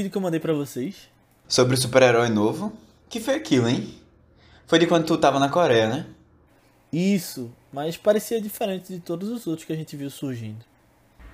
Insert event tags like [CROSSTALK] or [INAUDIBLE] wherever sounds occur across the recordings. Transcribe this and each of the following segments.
vídeo que eu mandei para vocês? Sobre o super-herói novo? Que foi aquilo, hein? Foi de quando tu tava na Coreia, né? Isso, mas parecia diferente de todos os outros que a gente viu surgindo.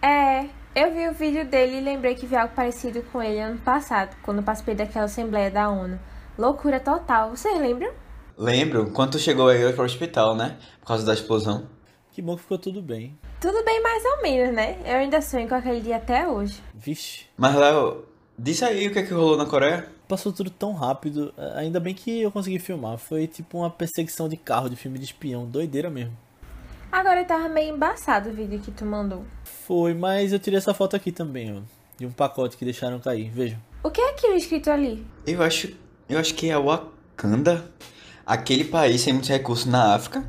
É, eu vi o vídeo dele e lembrei que vi algo parecido com ele ano passado, quando participei daquela assembleia da ONU. Loucura total, vocês lembram? Lembro, quando tu chegou aí pro hospital, né? Por causa da explosão. Que bom que ficou tudo bem. Tudo bem mais ou menos, né? Eu ainda sonho com aquele dia até hoje. Vixe. Mas, Léo, diz aí o que é que rolou na Coreia? Passou tudo tão rápido, ainda bem que eu consegui filmar. Foi tipo uma perseguição de carro de filme de espião, doideira mesmo. Agora tava meio embaçado o vídeo que tu mandou. Foi, mas eu tirei essa foto aqui também, ó. De um pacote que deixaram cair, vejam. O que é aquilo escrito ali? Eu acho. Eu acho que é Wakanda. Aquele país sem muitos recursos na África.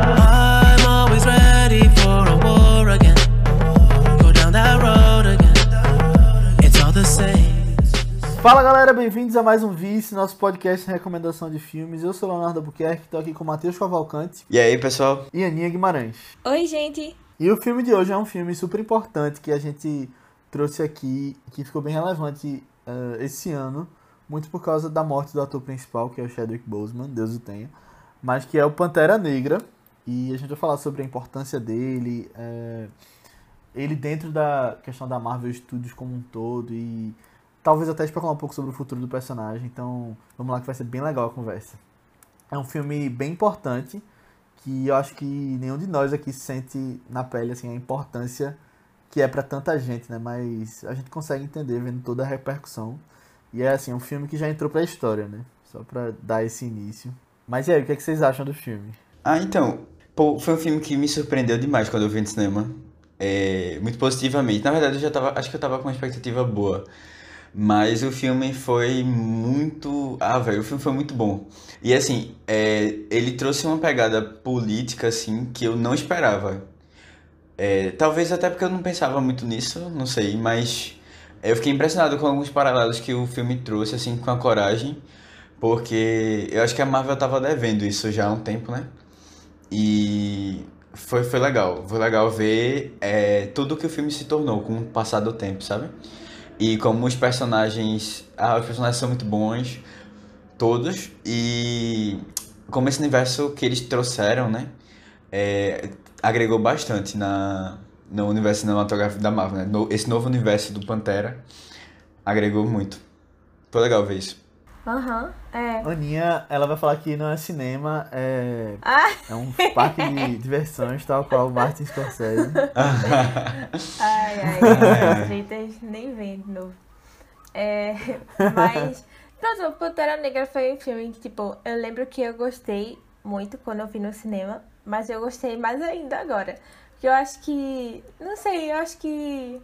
I'm always ready for a war again. Fala galera, bem-vindos a mais um Vice, nosso podcast de recomendação de filmes. Eu sou o Leonardo Albuquerque, tô aqui com o Matheus Cavalcante E aí, pessoal? e Aninha Guimarães. Oi, gente. E o filme de hoje é um filme super importante que a gente trouxe aqui, que ficou bem relevante eh, esse ano, muito por causa da morte do ator principal, que é o Chadwick Boseman, Deus o tenha, mas que é o Pantera Negra. E a gente vai falar sobre a importância dele, eh, ele dentro da questão da Marvel Studios como um todo e talvez até especular um pouco sobre o futuro do personagem. Então, vamos lá que vai ser bem legal a conversa. É um filme bem importante que eu acho que nenhum de nós aqui sente na pele assim a importância que é pra tanta gente, né? Mas a gente consegue entender vendo toda a repercussão. E é assim, um filme que já entrou pra história, né? Só pra dar esse início. Mas e aí, o que, é que vocês acham do filme? Ah, então. Pô, foi um filme que me surpreendeu demais quando eu vi no cinema. É, muito positivamente. Na verdade, eu já tava. Acho que eu tava com uma expectativa boa. Mas o filme foi muito. Ah, velho, o filme foi muito bom. E assim, é, ele trouxe uma pegada política, assim, que eu não esperava. É, talvez até porque eu não pensava muito nisso, não sei, mas eu fiquei impressionado com alguns paralelos que o filme trouxe, assim, com a coragem, porque eu acho que a Marvel tava devendo isso já há um tempo, né? E foi, foi legal, foi legal ver é, tudo que o filme se tornou com o passar do tempo, sabe? E como os personagens. Ah, os personagens são muito bons, todos, e como esse universo que eles trouxeram, né? é, agregou bastante na, no universo cinematográfico da Marvel, né? No- esse novo universo do Pantera agregou muito. Foi legal ver isso. Aham, é. Aninha, ela vai falar que não é cinema, é, [LAUGHS] Ah, é um parque de diversões, tal qual o Martin Scorsese. [LAUGHS] ai, ai. As tretas nem vem de novo. É, mas, pronto, o Pantera Negra foi um filme que, tipo, eu lembro que eu gostei muito quando eu vi no cinema, mas eu gostei mais ainda agora. Porque eu acho que, não sei, eu acho que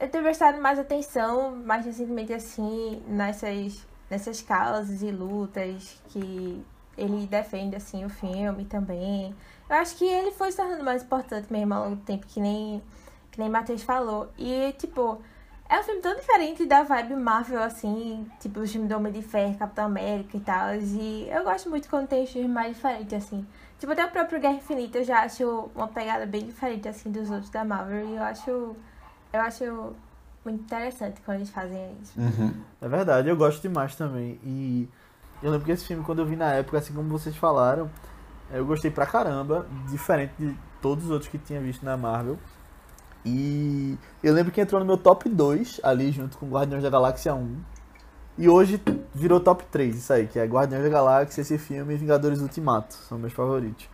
eu tenho prestado mais atenção, mais recentemente, assim, nessas, nessas causas e lutas que ele defende, assim, o filme também. Eu acho que ele foi se tornando mais importante mesmo ao longo do tempo, que nem, que nem Matheus falou. E, tipo, é um filme tão diferente da vibe Marvel, assim, tipo, os filmes do Homem de Ferro, Capitão América e tal. E eu gosto muito quando tem filmes mais diferentes, assim. Tipo, até o próprio Guerra Infinita eu já acho uma pegada bem diferente, assim, dos outros da Marvel. E eu acho, eu acho muito interessante quando eles fazem isso. Uhum. É verdade, eu gosto demais também. E eu lembro que esse filme, quando eu vi na época, assim como vocês falaram, eu gostei pra caramba, diferente de todos os outros que tinha visto na Marvel. E eu lembro que entrou no meu top 2 ali, junto com Guardiões da Galáxia 1. E hoje virou top 3, isso aí, que é Guardiões da Galáxia, esse filme e Vingadores Ultimato, são meus favoritos.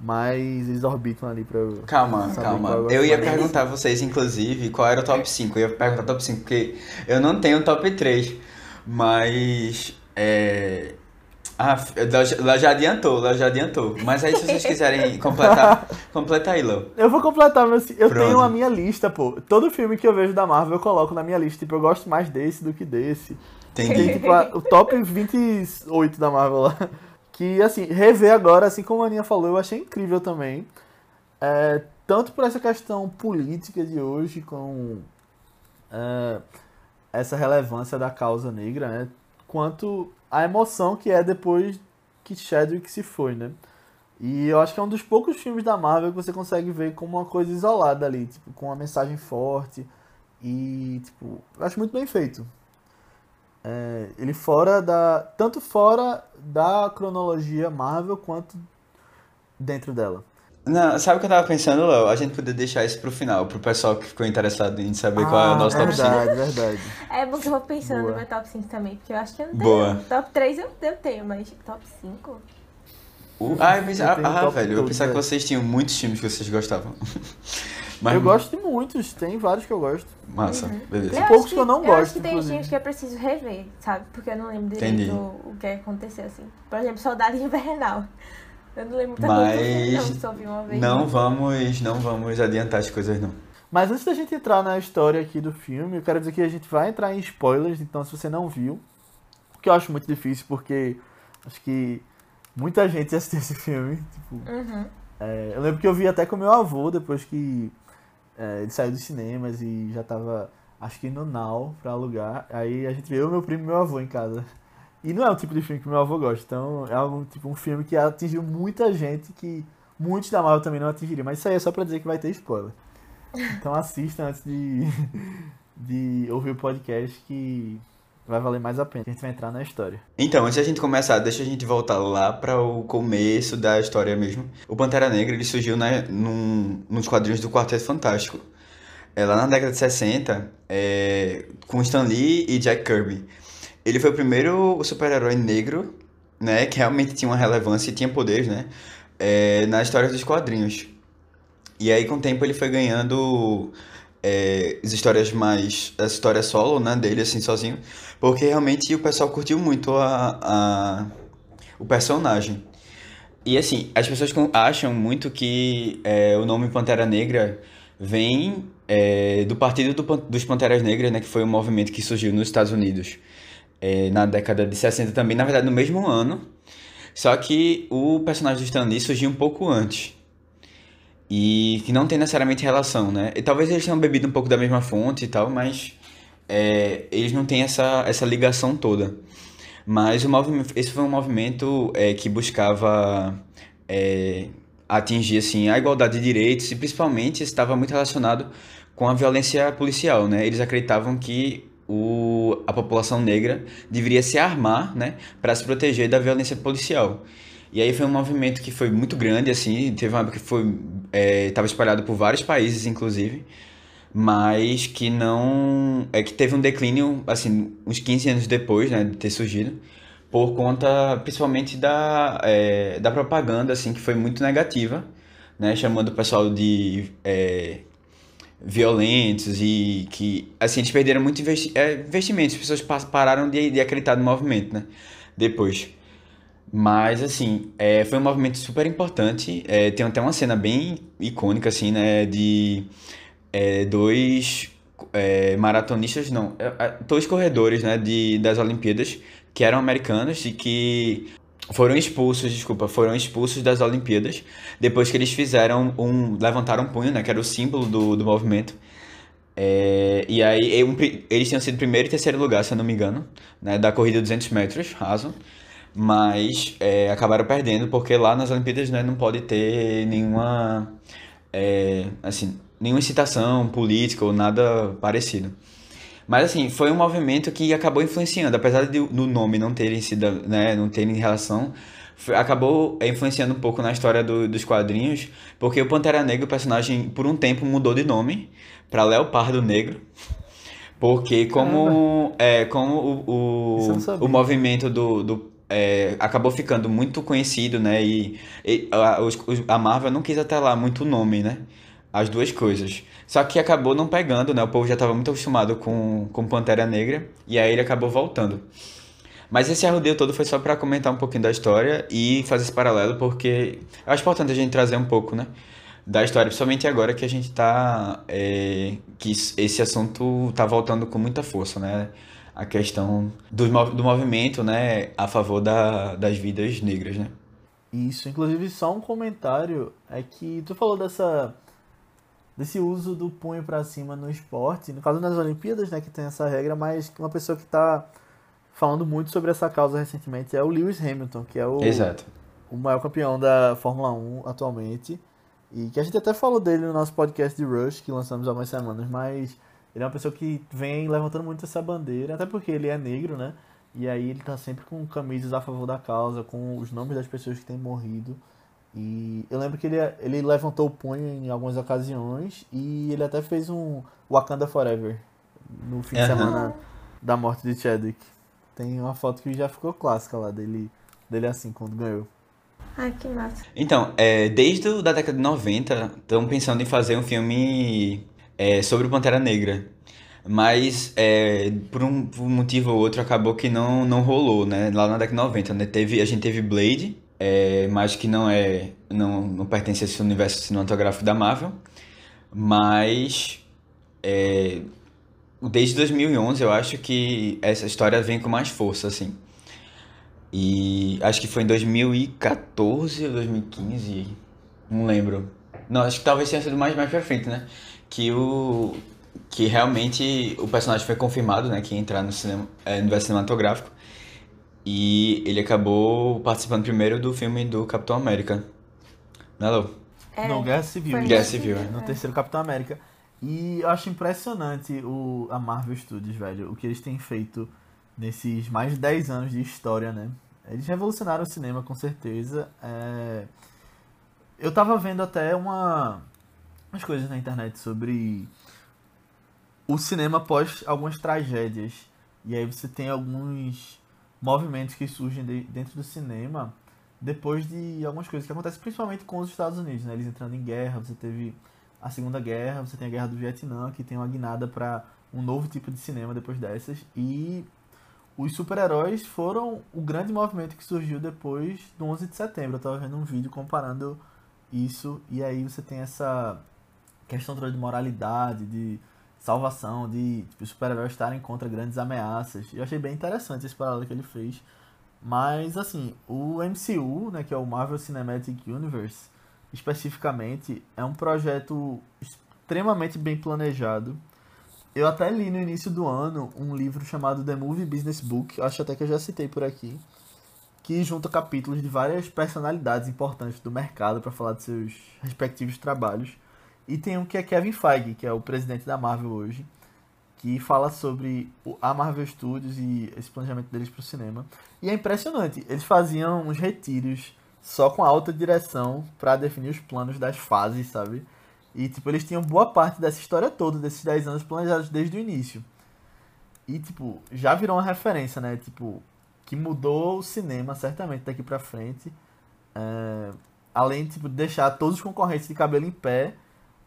Mas eles orbitam ali pra eu. Calma, calma. Eu ia gosto mais. perguntar a vocês, inclusive, qual era o top 5. Eu ia perguntar top 5, porque eu não tenho top 3. Mas. É. Ah, já- adiantou, Léo já adiantou. Mas aí, se vocês quiserem [LAUGHS] completar, completa aí, Léo. Eu vou completar, meu. Eu Pronto. tenho a minha lista, pô. Todo filme que eu vejo da Marvel eu coloco na minha lista. Tipo, eu gosto mais desse do que desse. Tem, Entendi. tipo, a- o top 28 da Marvel lá. Que, assim, rever agora, assim como a Aninha falou, eu achei incrível também. É, tanto por essa questão política de hoje, com é, essa relevância da causa negra, né? Quanto a emoção que é depois que Chadwick se foi, né? E eu acho que é um dos poucos filmes da Marvel que você consegue ver como uma coisa isolada ali, tipo, com uma mensagem forte E, tipo, eu acho muito bem feito. É, ele fora da. Tanto fora da cronologia Marvel quanto dentro dela. Não, sabe o que eu tava pensando, Léo? A gente poder deixar isso pro final, pro pessoal que ficou interessado em saber qual é o nosso top 5. verdade, verdade. É porque eu vou pensando Boa. no meu top 5 também, porque eu acho que eu não tenho. Boa. Top 3 eu, eu tenho, mas top 5? Uh, ah, eu pensei, Eu ah, ah, velho, eu pensava que é. vocês tinham muitos filmes que vocês gostavam. [LAUGHS] Mas, Eu gosto de muitos, tem vários que eu gosto. Massa, beleza. Eu poucos acho que eu não Eu acho gosto, que tem inclusive. filmes que eu preciso rever, sabe? Porque eu não lembro direito Entendi. o, o que aconteceu, assim. Por exemplo, Soldado [LAUGHS] Invernal. Eu não lembro muita Mas coisa, não, só vi uma vez. Não vamos, não vamos adiantar as coisas, não. Mas antes da gente entrar na história aqui do filme, eu quero dizer que a gente vai entrar em spoilers, então se você não viu, o que eu acho muito difícil, porque acho que muita gente assistiu esse filme. Tipo, Uhum. é, eu lembro que eu vi até com meu avô depois que é, ele saiu dos cinemas e já tava, acho que no Now pra alugar. Aí a gente eu, meu primo e meu avô em casa. E não é o tipo de filme que meu avô gosta, então é algo, tipo um filme que atingiu muita gente que muitos da Marvel também não atingiriam. Mas isso aí é só pra dizer que vai ter spoiler. Então assista antes de, [LAUGHS] de ouvir o podcast que vai valer mais a pena. A gente vai entrar na história. Então, antes da gente começar, deixa a gente voltar lá para o começo da história mesmo. O Pantera Negra ele surgiu né, num, nos quadrinhos do Quarteto Fantástico. É, lá na década de 60, é, com Stan Lee e Jack Kirby. Ele foi o primeiro super-herói negro, né, que realmente tinha uma relevância e tinha poderes, né, é, na história dos quadrinhos. E aí, com o tempo, ele foi ganhando é, as histórias mais... a história solo, né, dele, assim, sozinho. Porque realmente o pessoal curtiu muito a, a, o personagem. E assim, as pessoas acham muito que é, o nome Pantera Negra vem é, do Partido do dos Panteras Negras, né, que foi um movimento que surgiu nos Estados Unidos é, na década de 60 também, na verdade no mesmo ano. Só que o personagem do Stan Lee surgiu um pouco antes. E que não tem necessariamente relação, né? E talvez eles tenham bebido um pouco da mesma fonte e tal, mas é, eles não têm essa, essa ligação toda. Mas o movimento, esse foi um movimento é, que buscava é, atingir assim, a igualdade de direitos e principalmente estava muito relacionado com a violência policial. Né? Eles acreditavam que o, a população negra deveria se armar né, para se proteger da violência policial. E aí foi um movimento que foi muito grande, assim, teve uma época que foi estava espalhado por vários países, inclusive mas que não é que teve um declínio assim uns 15 anos depois né, de ter surgido por conta principalmente da, é, da propaganda assim que foi muito negativa né chamando o pessoal de é, violentos e que assim eles perderam muito investi é, investimentos as pessoas pa- pararam de, de acreditar no movimento né depois mas, assim, é, foi um movimento super importante. É, tem até uma cena bem icônica, assim, né? De é, dois é, maratonistas, não, é, é, dois corredores, né? De, das Olimpíadas, que eram americanos e que foram expulsos, desculpa, foram expulsos das Olimpíadas depois que eles fizeram um, levantaram um punho, né? Que era o símbolo do, do movimento. É, e aí, um eles tinham sido primeiro e terceiro lugar, se eu não me engano, né, da corrida 200 metros, raso. Mas é, acabaram perdendo porque lá nas Olimpíadas né, não pode ter nenhuma, é, assim, nenhuma incitação política ou nada parecido. Mas assim, foi um movimento que acabou influenciando, apesar de do nome não terem sido, né, não terem relação, foi- acabou é, influenciando um pouco na história do- dos quadrinhos, porque o Pantera Negra, o personagem, por um tempo mudou de nome para Leopardo Negro. Porque como, é, como o, o, o movimento do, do é, acabou ficando muito conhecido, né? E, e a, os- a Marvel não quis até lá muito nome, né? As duas coisas. Só que acabou não pegando, né? O povo já estava muito acostumado com, com Pantera Negra e aí ele acabou voltando. Mas esse arrodeio todo foi só para comentar um pouquinho da história e fazer esse paralelo, porque eu acho importante a gente trazer um pouco, né? Da história, principalmente agora que a gente tá. é, que esse assunto tá voltando com muita força, né? A questão do, do movimento, né? A favor da, das vidas negras, né? Isso, inclusive só um comentário é que tu falou dessa desse uso do punho pra cima no esporte, no caso nas Olimpíadas, né, que tem essa regra, mas uma pessoa que tá falando muito sobre essa causa recentemente é o Lewis Hamilton, que é o, Exato. o maior campeão da Fórmula 1 atualmente. E que a gente até falou dele no nosso podcast de Rush, que lançamos há umas semanas, mas ele é uma pessoa que vem levantando muito essa bandeira, até porque ele é negro, né? E aí ele tá sempre com camisas a favor da causa, com os nomes das pessoas que têm morrido. E eu lembro que ele, ele levantou o punho em algumas ocasiões e ele até fez um Wakanda Forever no fim de Aham. semana da morte de Chadwick. Tem uma foto que já ficou clássica lá dele, dele assim, quando ganhou. Ai, que massa. Então, é, desde da década de 90, estão pensando em fazer um filme é, sobre o Pantera Negra. Mas, é, por, um, por um motivo ou outro, acabou que não, não rolou, né? Lá na década de 90, né? Teve, a gente teve Blade, é, mas que não é não, não pertence a esse universo cinematográfico da Marvel. Mas, é, desde 2011, eu acho que essa história vem com mais força, assim. E acho que foi em 2014 ou 2015, não lembro. Não, acho que talvez tenha sido mais, mais pra frente, né? Que o que realmente o personagem foi confirmado, né, que ia entrar no cinema, é, no universo cinematográfico. E ele acabou participando primeiro do filme do Capitão América. Né, Lô? É, no Guerra Civil. Guerra Civil, filme, No é. terceiro Capitão América. E eu acho impressionante o, a Marvel Studios, velho. O que eles têm feito nesses mais de 10 anos de história, né? Eles revolucionaram o cinema, com certeza. É, Eu tava vendo até uma... umas coisas na internet sobre o cinema após algumas tragédias. E aí você tem alguns movimentos que surgem de- dentro do cinema depois de algumas coisas que acontecem principalmente com os Estados Unidos, né? Eles entrando em guerra, você teve a Segunda Guerra, você tem a Guerra do Vietnã, que tem uma guinada para um novo tipo de cinema depois dessas, e os super-heróis foram o grande movimento que surgiu depois do 11 de setembro. Eu tava vendo um vídeo comparando isso, e aí você tem essa questão toda de moralidade, de salvação, de tipo, super-heróis estarem contra grandes ameaças. Eu achei bem interessante esse paralelo que ele fez. Mas, assim, o MCU, né, que é o Marvel Cinematic Universe, especificamente, é um projeto extremamente bem planejado. Eu até li no início do ano um livro chamado The Movie Business Book, acho até que eu já citei por aqui, que junta capítulos de várias personalidades importantes do mercado para falar de seus respectivos trabalhos. E tem um que é Kevin Feige, que é o presidente da Marvel hoje, que fala sobre a Marvel Studios e esse planejamento deles para o cinema. E é impressionante, eles faziam uns retiros só com a alta direção para definir os planos das fases, sabe? E tipo, eles tinham boa parte dessa história toda, desses 10 anos planejados desde o início. E tipo, já virou uma referência, né? Tipo, que mudou o cinema certamente daqui pra frente. É, além tipo, de deixar todos os concorrentes de cabelo em pé.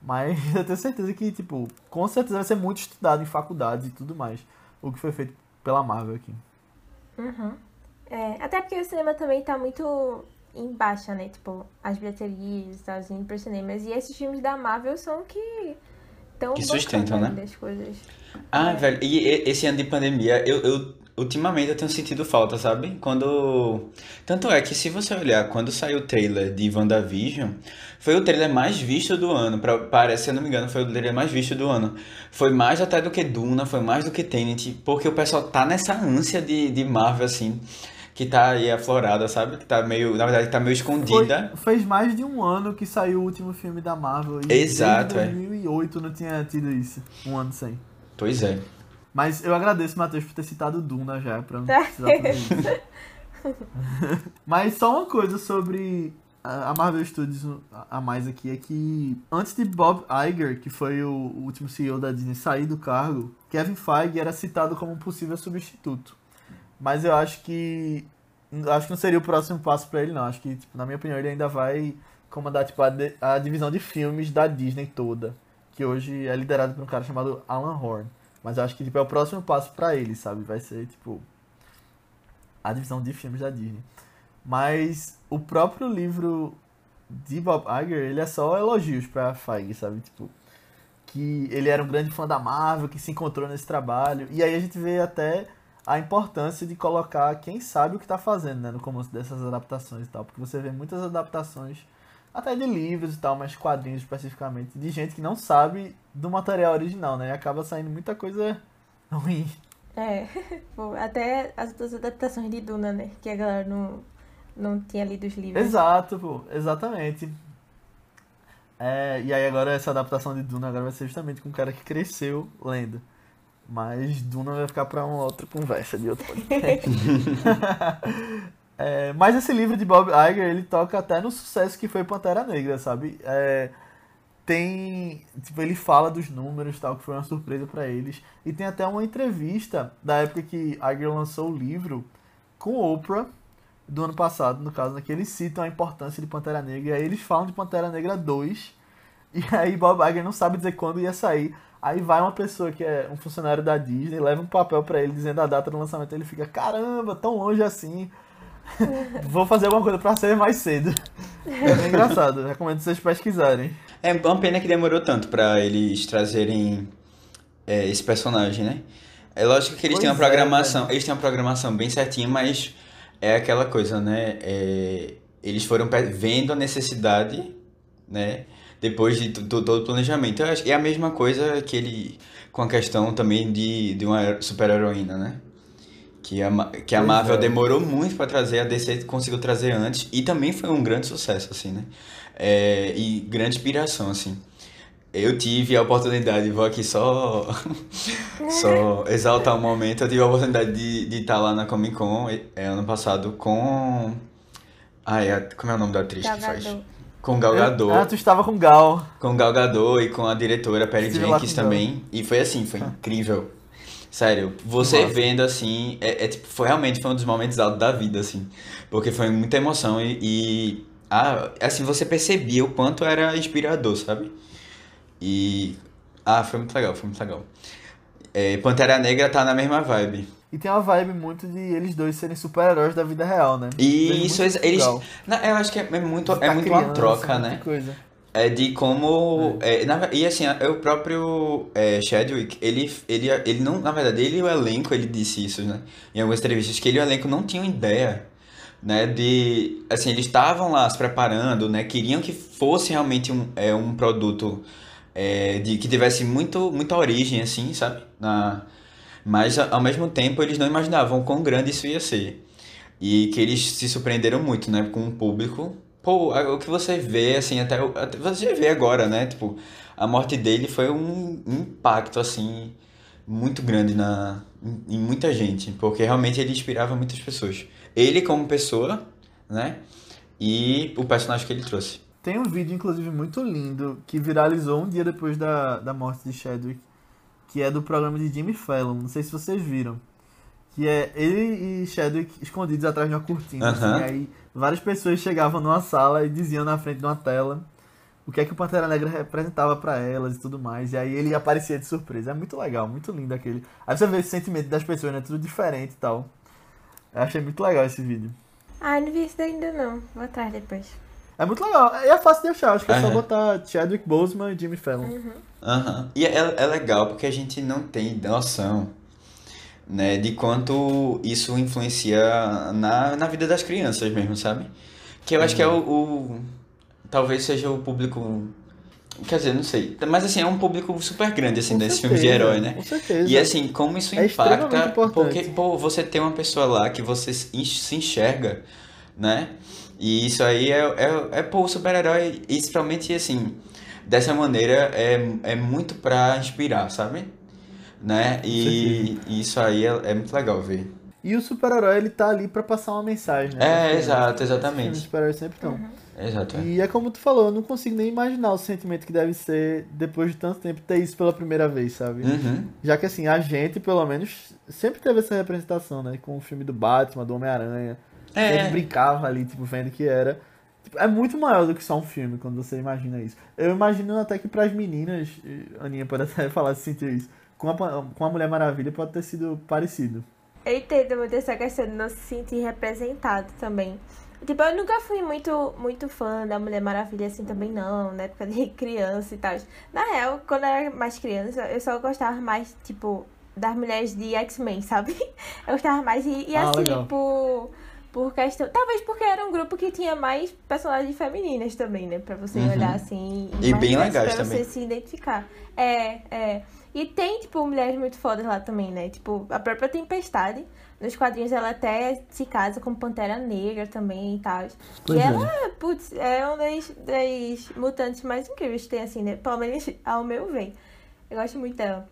Mas [LAUGHS] eu tenho certeza que, tipo, com certeza vai ser muito estudado em faculdades e tudo mais. O que foi feito pela Marvel aqui. Uhum. É, até porque o cinema também tá muito em baixa, né? Tipo, as bilheterias, tá indo pros cinemas. E esses filmes da Marvel são que estão Que sustentam, né? as coisas. Ah, É. velho, e e- esse ano de pandemia, eu, eu ultimamente eu tenho sentido falta, sabe? Quando. Tanto é que se você olhar, quando saiu o trailer de WandaVision, foi o trailer mais visto do ano. Pra, parece, se eu não me engano, foi o trailer mais visto do ano. Foi mais até do que Duna, foi mais do que Tenet, porque o pessoal tá nessa ânsia de, de Marvel, assim, que tá aí aflorada, sabe? Que tá meio. Na verdade, tá meio escondida. Foi, fez mais de um ano que saiu o último filme da Marvel. E Exato, é. desde 2008 não tinha tido isso. Um ano sem. Pois é. Mas eu agradeço, Matheus, por ter citado Duna já, pra não precisar fazer isso. [LAUGHS] Mas só uma coisa sobre a Marvel Studios a mais aqui é que antes de Bob Iger, que foi o último CEO da Disney, sair do cargo, Kevin Feige era citado como um possível substituto. Mas eu acho que acho que não seria o próximo passo pra ele não. Acho que, tipo, na minha opinião, ele ainda vai comandar tipo a, de- a divisão de filmes da Disney toda, que hoje é liderado por um cara chamado Alan Horn. Mas eu acho que tipo, é o próximo passo pra ele, sabe? Vai ser tipo a divisão de filmes da Disney. Mas o próprio livro de Bob Iger, ele é só elogios pra Feige, sabe? Tipo, que ele era um grande fã da Marvel, que se encontrou nesse trabalho. E aí a gente vê até a importância de colocar quem sabe o que tá fazendo, né, no começo dessas adaptações e tal. Porque você vê muitas adaptações, até de livros e tal, mas quadrinhos especificamente, de gente que não sabe do material original, né? E acaba saindo muita coisa ruim. É, [LAUGHS] pô, até as outras adaptações de Duna, né? Que a galera não, não tinha lido os livros. Exato, pô, exatamente. É, e aí agora essa adaptação de Duna agora vai ser justamente com um cara que cresceu lendo. Mas Duna vai ficar pra uma outra conversa de outro [LAUGHS] podcast. [LAUGHS] É, mas esse livro de Bob Iger, ele toca até no sucesso que foi Pantera Negra, sabe? É, tem, tipo, ele fala dos números, tal, que foi uma surpresa pra eles. E tem até uma entrevista da época que Iger lançou o livro com Oprah do ano passado, no caso, né, que eles citam a importância de Pantera Negra. E aí eles falam de Pantera Negra 2. E [LAUGHS] aí Bob Iger não sabe dizer quando ia sair. Aí vai uma pessoa que é um funcionário da Disney, leva um papel pra ele dizendo a data do lançamento. Ele fica, caramba, tão longe assim. [LAUGHS] Vou fazer alguma coisa pra sair mais cedo. É bem engraçado, recomendo vocês pesquisarem. É uma pena que demorou tanto pra eles trazerem é, esse personagem, né? É lógico que eles têm uma Pois é, programação, eles têm uma programação bem certinha, mas é aquela coisa, né? É, eles foram vendo a necessidade, né? Depois de to- to- todo o planejamento. Eu acho que é a mesma coisa que ele com a questão também de, de uma super-heroína, né? Que a, que a Marvel é. demorou muito pra trazer, a DC conseguiu trazer antes e também foi um grande sucesso, assim, né? É, e grande inspiração, assim. Eu tive a oportunidade, vou aqui só, [LAUGHS] só exaltar um momento, eu tive a oportunidade de de estar lá na Comic Con é, ano passado com... Ai, a- como é o nome da atriz que faz? Galgador. Com Gal Gadot Ah, tu estava com Gal. com Gal Gadot e com a diretora Perry Estive Jenkins também. E foi assim, foi incrível. Sério, você Massa. vendo assim, é, é tipo, foi realmente foi um dos momentos altos da vida, assim. Porque foi muita emoção e, e ah, assim, você percebia o quanto era inspirador, sabe? E. Ah, foi muito legal, foi muito legal. É, Pantera Negra tá na mesma vibe. E tem uma vibe muito de eles dois serem super-heróis da vida real, né? E isso, muito eles. Gal. Não, eu acho que é muito, De é tá muito uma criança, troca, muita né? Coisa. É de como. é, na- e assim, é o próprio é, Chadwick, ele, ele, ele não. Na verdade, ele e o elenco, ele disse isso, né? Em algumas entrevistas, que ele e o elenco não tinham ideia, né? De. Assim, eles estavam lá se preparando, né? Queriam que fosse realmente um, é, um produto é, de, que tivesse muito, muita origem, assim, sabe? Na, mas ao mesmo tempo eles não imaginavam quão grande isso ia ser. E que eles se surpreenderam muito, né, com o público. Pô, o que você vê, assim, até, até você vê agora, né? Tipo, a morte dele foi um impacto, assim, muito grande na, em, em muita gente. Porque realmente ele inspirava muitas pessoas. Ele como pessoa, né? E o personagem que ele trouxe. Tem um vídeo, inclusive, muito lindo que viralizou um dia depois da, da morte de Chadwick, que é do programa de Jimmy Fallon. Não sei se vocês viram. Que é ele e Chadwick escondidos atrás de uma cortina. Aham. Assim, aí várias pessoas chegavam numa sala e diziam na frente de uma tela o que é que o Pantera Negra representava pra elas e tudo mais. E aí ele aparecia de surpresa. É muito legal, muito lindo aquele. Aí você vê esse sentimento das pessoas, né? Tudo diferente e tal. Eu achei muito legal esse vídeo. Ah, não vi isso ainda não. Vou atrás depois. É muito legal. E é fácil de achar. Acho que é só botar Chadwick Boseman e Jimmy Fallon. Aham. E é, é legal porque a gente não tem noção, né, de quanto isso influencia na, na vida das crianças mesmo, sabe? Que eu acho que é o, o- Talvez seja o público. Quer dizer, não sei. Mas assim, é um público super grande, assim, Com desses filmes de herói, né? Com certeza. E assim, como isso É impacta, porque, pô, você tem uma pessoa lá que você se enx- se enxerga, né? E isso aí é, é, é pô, o super-herói, e principalmente assim, dessa maneira, é, é muito pra inspirar, sabe? Né? E, e isso aí é, é muito legal ver. E o super-herói, ele tá ali pra passar uma mensagem, né? É, exato, Os exatamente. super-heróis sempre estão. Exato. é. E é como tu falou, eu não consigo nem imaginar o sentimento que deve ser, depois de tanto tempo, ter isso pela primeira vez, sabe? Uhum. Já que assim, a gente, pelo menos, sempre teve essa representação, né? Com o filme do Batman, do Homem-Aranha. É. Sempre brincava ali, tipo, vendo que era. Tipo, é muito maior do que só um filme, quando você imagina isso. Eu imagino até que pras meninas, a Aninha pode até [LAUGHS] falar se sentiu isso, com a, com a Mulher Maravilha pode ter sido parecido. Eu entendo muito essa questão de não se sentir representado também. Tipo, eu nunca fui muito, muito fã da Mulher Maravilha assim também não, na época de [LAUGHS] criança e tal. Na real, quando eu era mais criança, eu só gostava mais, tipo, das mulheres de X-Men, sabe? [LAUGHS] Eu gostava mais e, e Ah, assim, legal. por, por questão. Talvez porque era um grupo que tinha mais personagens femininas também, né? Pra você Uhum. olhar assim. E mais bem legais pra também. você se identificar. É, é. E tem, tipo, mulheres muito fodas lá também, né? Tipo, a própria Tempestade. Nos quadrinhos ela até se casa com Pantera Negra também e tal. E é. ela, putz, é uma das, das mutantes mais incríveis que tem, assim, né? Pelo menos ao meu ver. Eu gosto muito dela.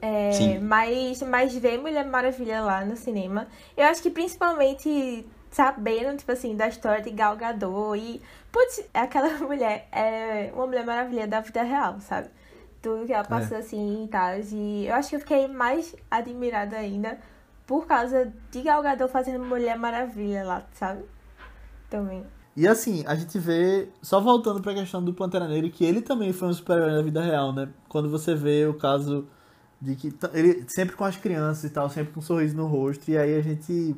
É, Sim. mas, mas ver Mulher Maravilha lá no cinema, eu acho que principalmente sabendo, tipo assim, da história de Gal Gadot e, putz, aquela [LAUGHS] mulher é uma Mulher Maravilha da vida real, sabe? Tudo que ela passou assim e tal. E eu acho que eu fiquei mais admirada ainda por causa de Gal Gadot fazendo Mulher Maravilha lá, sabe? Também. E assim, a gente vê, só voltando pra questão do Pantera Negra, que ele também foi um super-herói na vida real, né? Quando você vê o caso de que ele sempre com as crianças e tal, sempre com um sorriso no rosto, e aí a gente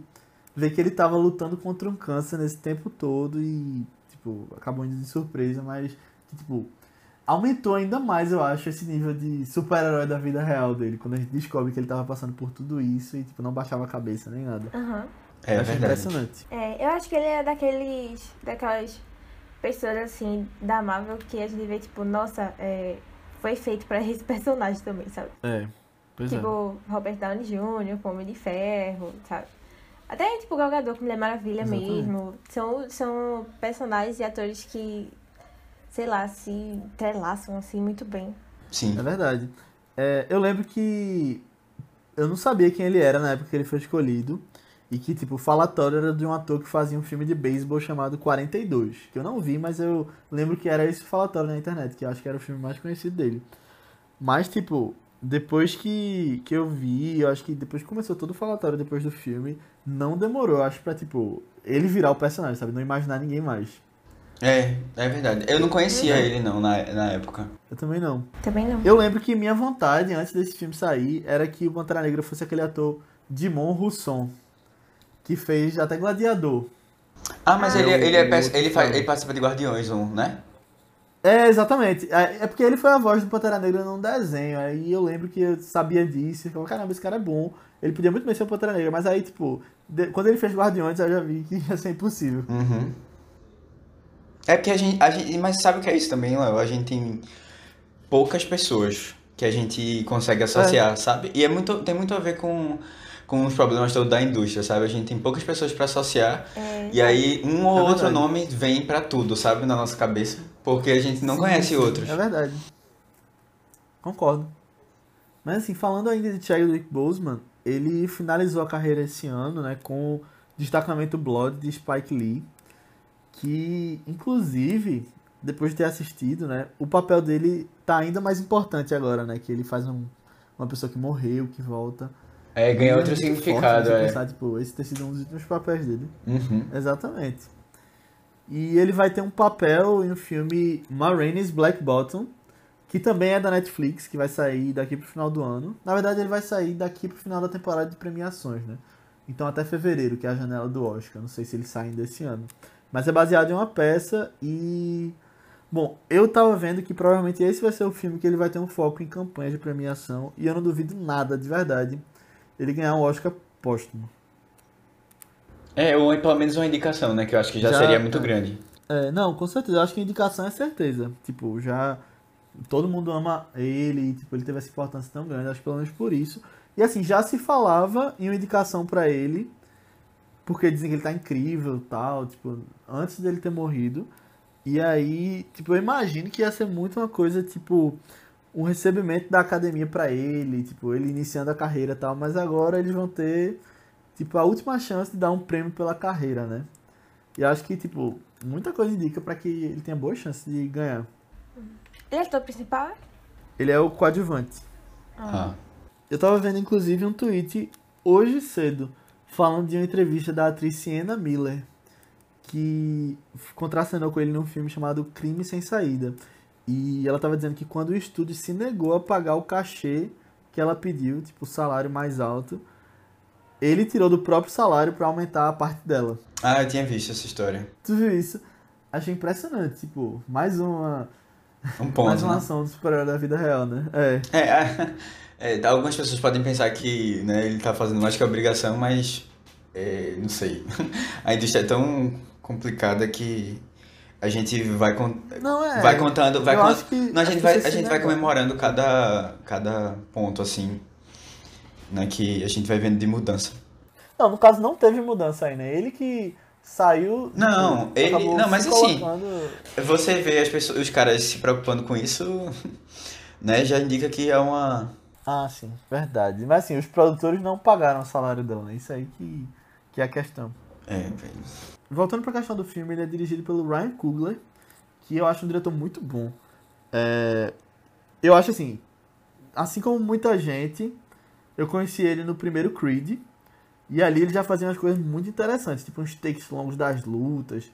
vê que ele tava lutando contra um câncer nesse tempo todo e, tipo, acabou indo de surpresa, mas, tipo, aumentou ainda mais, eu acho, esse nível de super-herói da vida real dele, quando a gente descobre que ele tava passando por tudo isso e, tipo, não baixava a cabeça nem nada. Aham. É eu achei verdade. impressionante. É, eu acho que ele é daqueles. daquelas pessoas assim, da Marvel que a gente vê, tipo, nossa, é, foi feito pra [LAUGHS] esse personagem também, sabe? É, pois é. tipo, Robert Downey Jr., Homem de Ferro, sabe? Até, tipo, Gal Gadot com Mulher Maravilha Exatamente. mesmo. São, são personagens e atores que, sei lá, se entrelaçam, assim, muito bem. Sim. É verdade. É, eu lembro que eu não sabia quem ele era na época que ele foi escolhido. E que, tipo, o falatório era de um ator que fazia um filme de beisebol chamado 42. Que eu não vi, mas eu lembro que era esse falatório na internet, que eu acho que era o filme mais conhecido dele. Mas, tipo, depois que, que eu vi, eu acho que depois que começou todo o falatório depois do filme, não demorou, eu acho, pra, tipo, ele virar o personagem, sabe? Não imaginar ninguém mais. É, é verdade. Eu não conhecia ele não na, na época. Eu também não. Também não. Eu lembro que minha vontade, antes desse filme sair, era que o Pantera Negra fosse aquele ator Dimon Rousson, que fez até Gladiador. Ah, mas Ah. ele, ele, é, ele, faz, ele participa de Guardiões 1, né? É, exatamente. É é porque ele foi a voz do Pantera Negra num desenho. Aí eu lembro que eu sabia disso. E falei, caramba, esse cara é bom. Ele podia muito bem ser o Pantera Negra. Mas aí, tipo, de- quando ele fez Guardiões, eu já vi que [LAUGHS] ia ser impossível. Uhum. É porque a gente, a gente. Mas sabe o que é isso também, Léo? A gente tem poucas pessoas que a gente consegue associar, sabe? E é muito, tem muito a ver com, com os problemas todos da indústria, sabe? A gente tem poucas pessoas pra associar. É, E aí um ou É outro verdade. nome vem pra tudo, sabe? Na nossa cabeça. Porque a gente não Sim, conhece sim, outros. É verdade. Concordo. Mas assim, falando ainda de Chadwick Boseman, ele finalizou a carreira esse ano, né, com o destacamento Blood de Spike Lee, que inclusive, depois de ter assistido, né, o papel dele tá ainda mais importante agora, né, que ele faz um, uma pessoa que morreu, que volta. É, ganha outro significado, forte você é. pensar, tipo, esse ter sido um dos últimos papéis dele. Uhum. Exatamente. E ele vai ter um papel em um filme Ma Rainey's Black Bottom, que também é da Netflix, que vai sair daqui pro final do ano. Na verdade, ele vai sair daqui pro final da temporada de premiações, né? Então até fevereiro, que é a janela do Oscar. Não sei se eles saem desse ano. Mas é baseado em uma peça e. Bom, eu tava vendo que provavelmente esse vai ser o filme que ele vai ter um foco em campanha de premiação. E eu não duvido nada, de verdade, ele ganhar um Oscar póstumo. É, ou pelo menos uma indicação, né? Que eu acho que já, Já- seria muito é. grande. É, não, com certeza. Eu acho que indicação é certeza. Tipo, já. Todo mundo ama ele, e, tipo, ele teve essa importância tão grande, acho que pelo menos por isso. E assim, já se falava em uma indicação pra ele, porque dizem que ele tá incrível e tal, tipo, antes dele ter morrido. E aí, tipo, eu imagino que ia ser muito uma coisa, tipo, um recebimento da academia pra ele, tipo, ele iniciando a carreira e tal, mas agora eles vão ter, tipo, a última chance de dar um prêmio pela carreira, né? E acho que, tipo, muita coisa indica pra que ele tenha boa chance de ganhar. Ele é ator principal? Ele é o coadjuvante. Ah. Eu tava vendo, inclusive, um tweet hoje cedo, falando de uma entrevista da atriz Sienna Miller, que contracenou com ele num filme chamado Crime Sem Saída. E ela tava dizendo que quando o estúdio se negou a pagar o cachê que ela pediu, tipo, o salário mais alto, ele tirou do próprio salário pra aumentar a parte dela. ah, eu tinha visto essa história. Tu viu isso? Achei impressionante, tipo, mais uma, Um ponto, mais uma né? ação do super-herói da vida real, né? É. É, a- é, algumas pessoas podem pensar que né, ele tá fazendo mais que obrigação, mas é, não sei. [LAUGHS] A indústria é tão complicada que A gente vai, con- Não, é. vai contando, vai con- que- Não, a gente vai, a gente vai comemorando cada, cada ponto, assim, né, que a gente vai vendo de mudança. Não, no caso não teve mudança aí, né? Ele que saiu. Não, tipo, ele- não, mas assim, colocando- Você vê as pessoas, os caras se preocupando com isso, [LAUGHS] né, já indica que é uma... Ah, sim, verdade. Mas assim, os produtores não pagaram o salário dela, né? Isso aí que, que é a questão. É, velho. Voltando pra questão do filme, ele é dirigido pelo Ryan Coogler, que eu acho um diretor muito bom. É, eu acho assim, assim como muita gente, eu conheci ele no primeiro Creed, e ali ele já fazia umas coisas muito interessantes, tipo uns takes longos das lutas,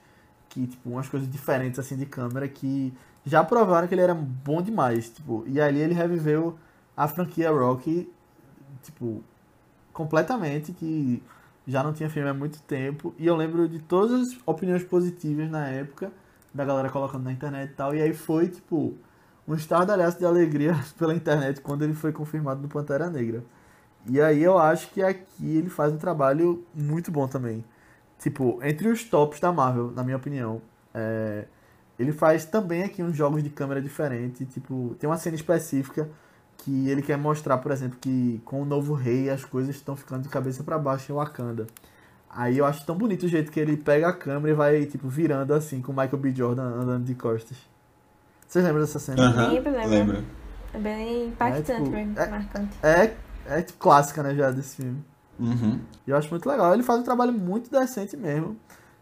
que tipo umas coisas diferentes assim de câmera que já provaram que ele era bom demais, tipo, e ali ele reviveu a franquia Rocky, tipo, completamente que já não tinha filme há muito tempo. E eu lembro de todas as opiniões positivas na época, da galera colocando na internet e tal. E aí foi, tipo, um estardalhaço de alegria [LAUGHS] pela internet quando ele foi confirmado no Pantera Negra. E aí eu acho que aqui ele faz um trabalho muito bom também. Tipo, entre os tops da Marvel, na minha opinião. É, ele faz também aqui uns jogos de câmera diferentes. Tipo, tem uma cena específica que ele quer mostrar, por exemplo, que com o novo rei as coisas estão ficando de cabeça para baixo em Wakanda. Aí eu acho tão bonito o jeito que ele pega a câmera e vai, tipo, virando assim, com o Michael B. Jordan andando de costas. Vocês lembram dessa cena? Aham, Lembro, lembro. É bem impactante, É, tipo, bem é- marcante. É, é tipo, clássica, né, já, desse filme. Uhum. E eu acho muito legal. Ele faz um trabalho muito decente mesmo.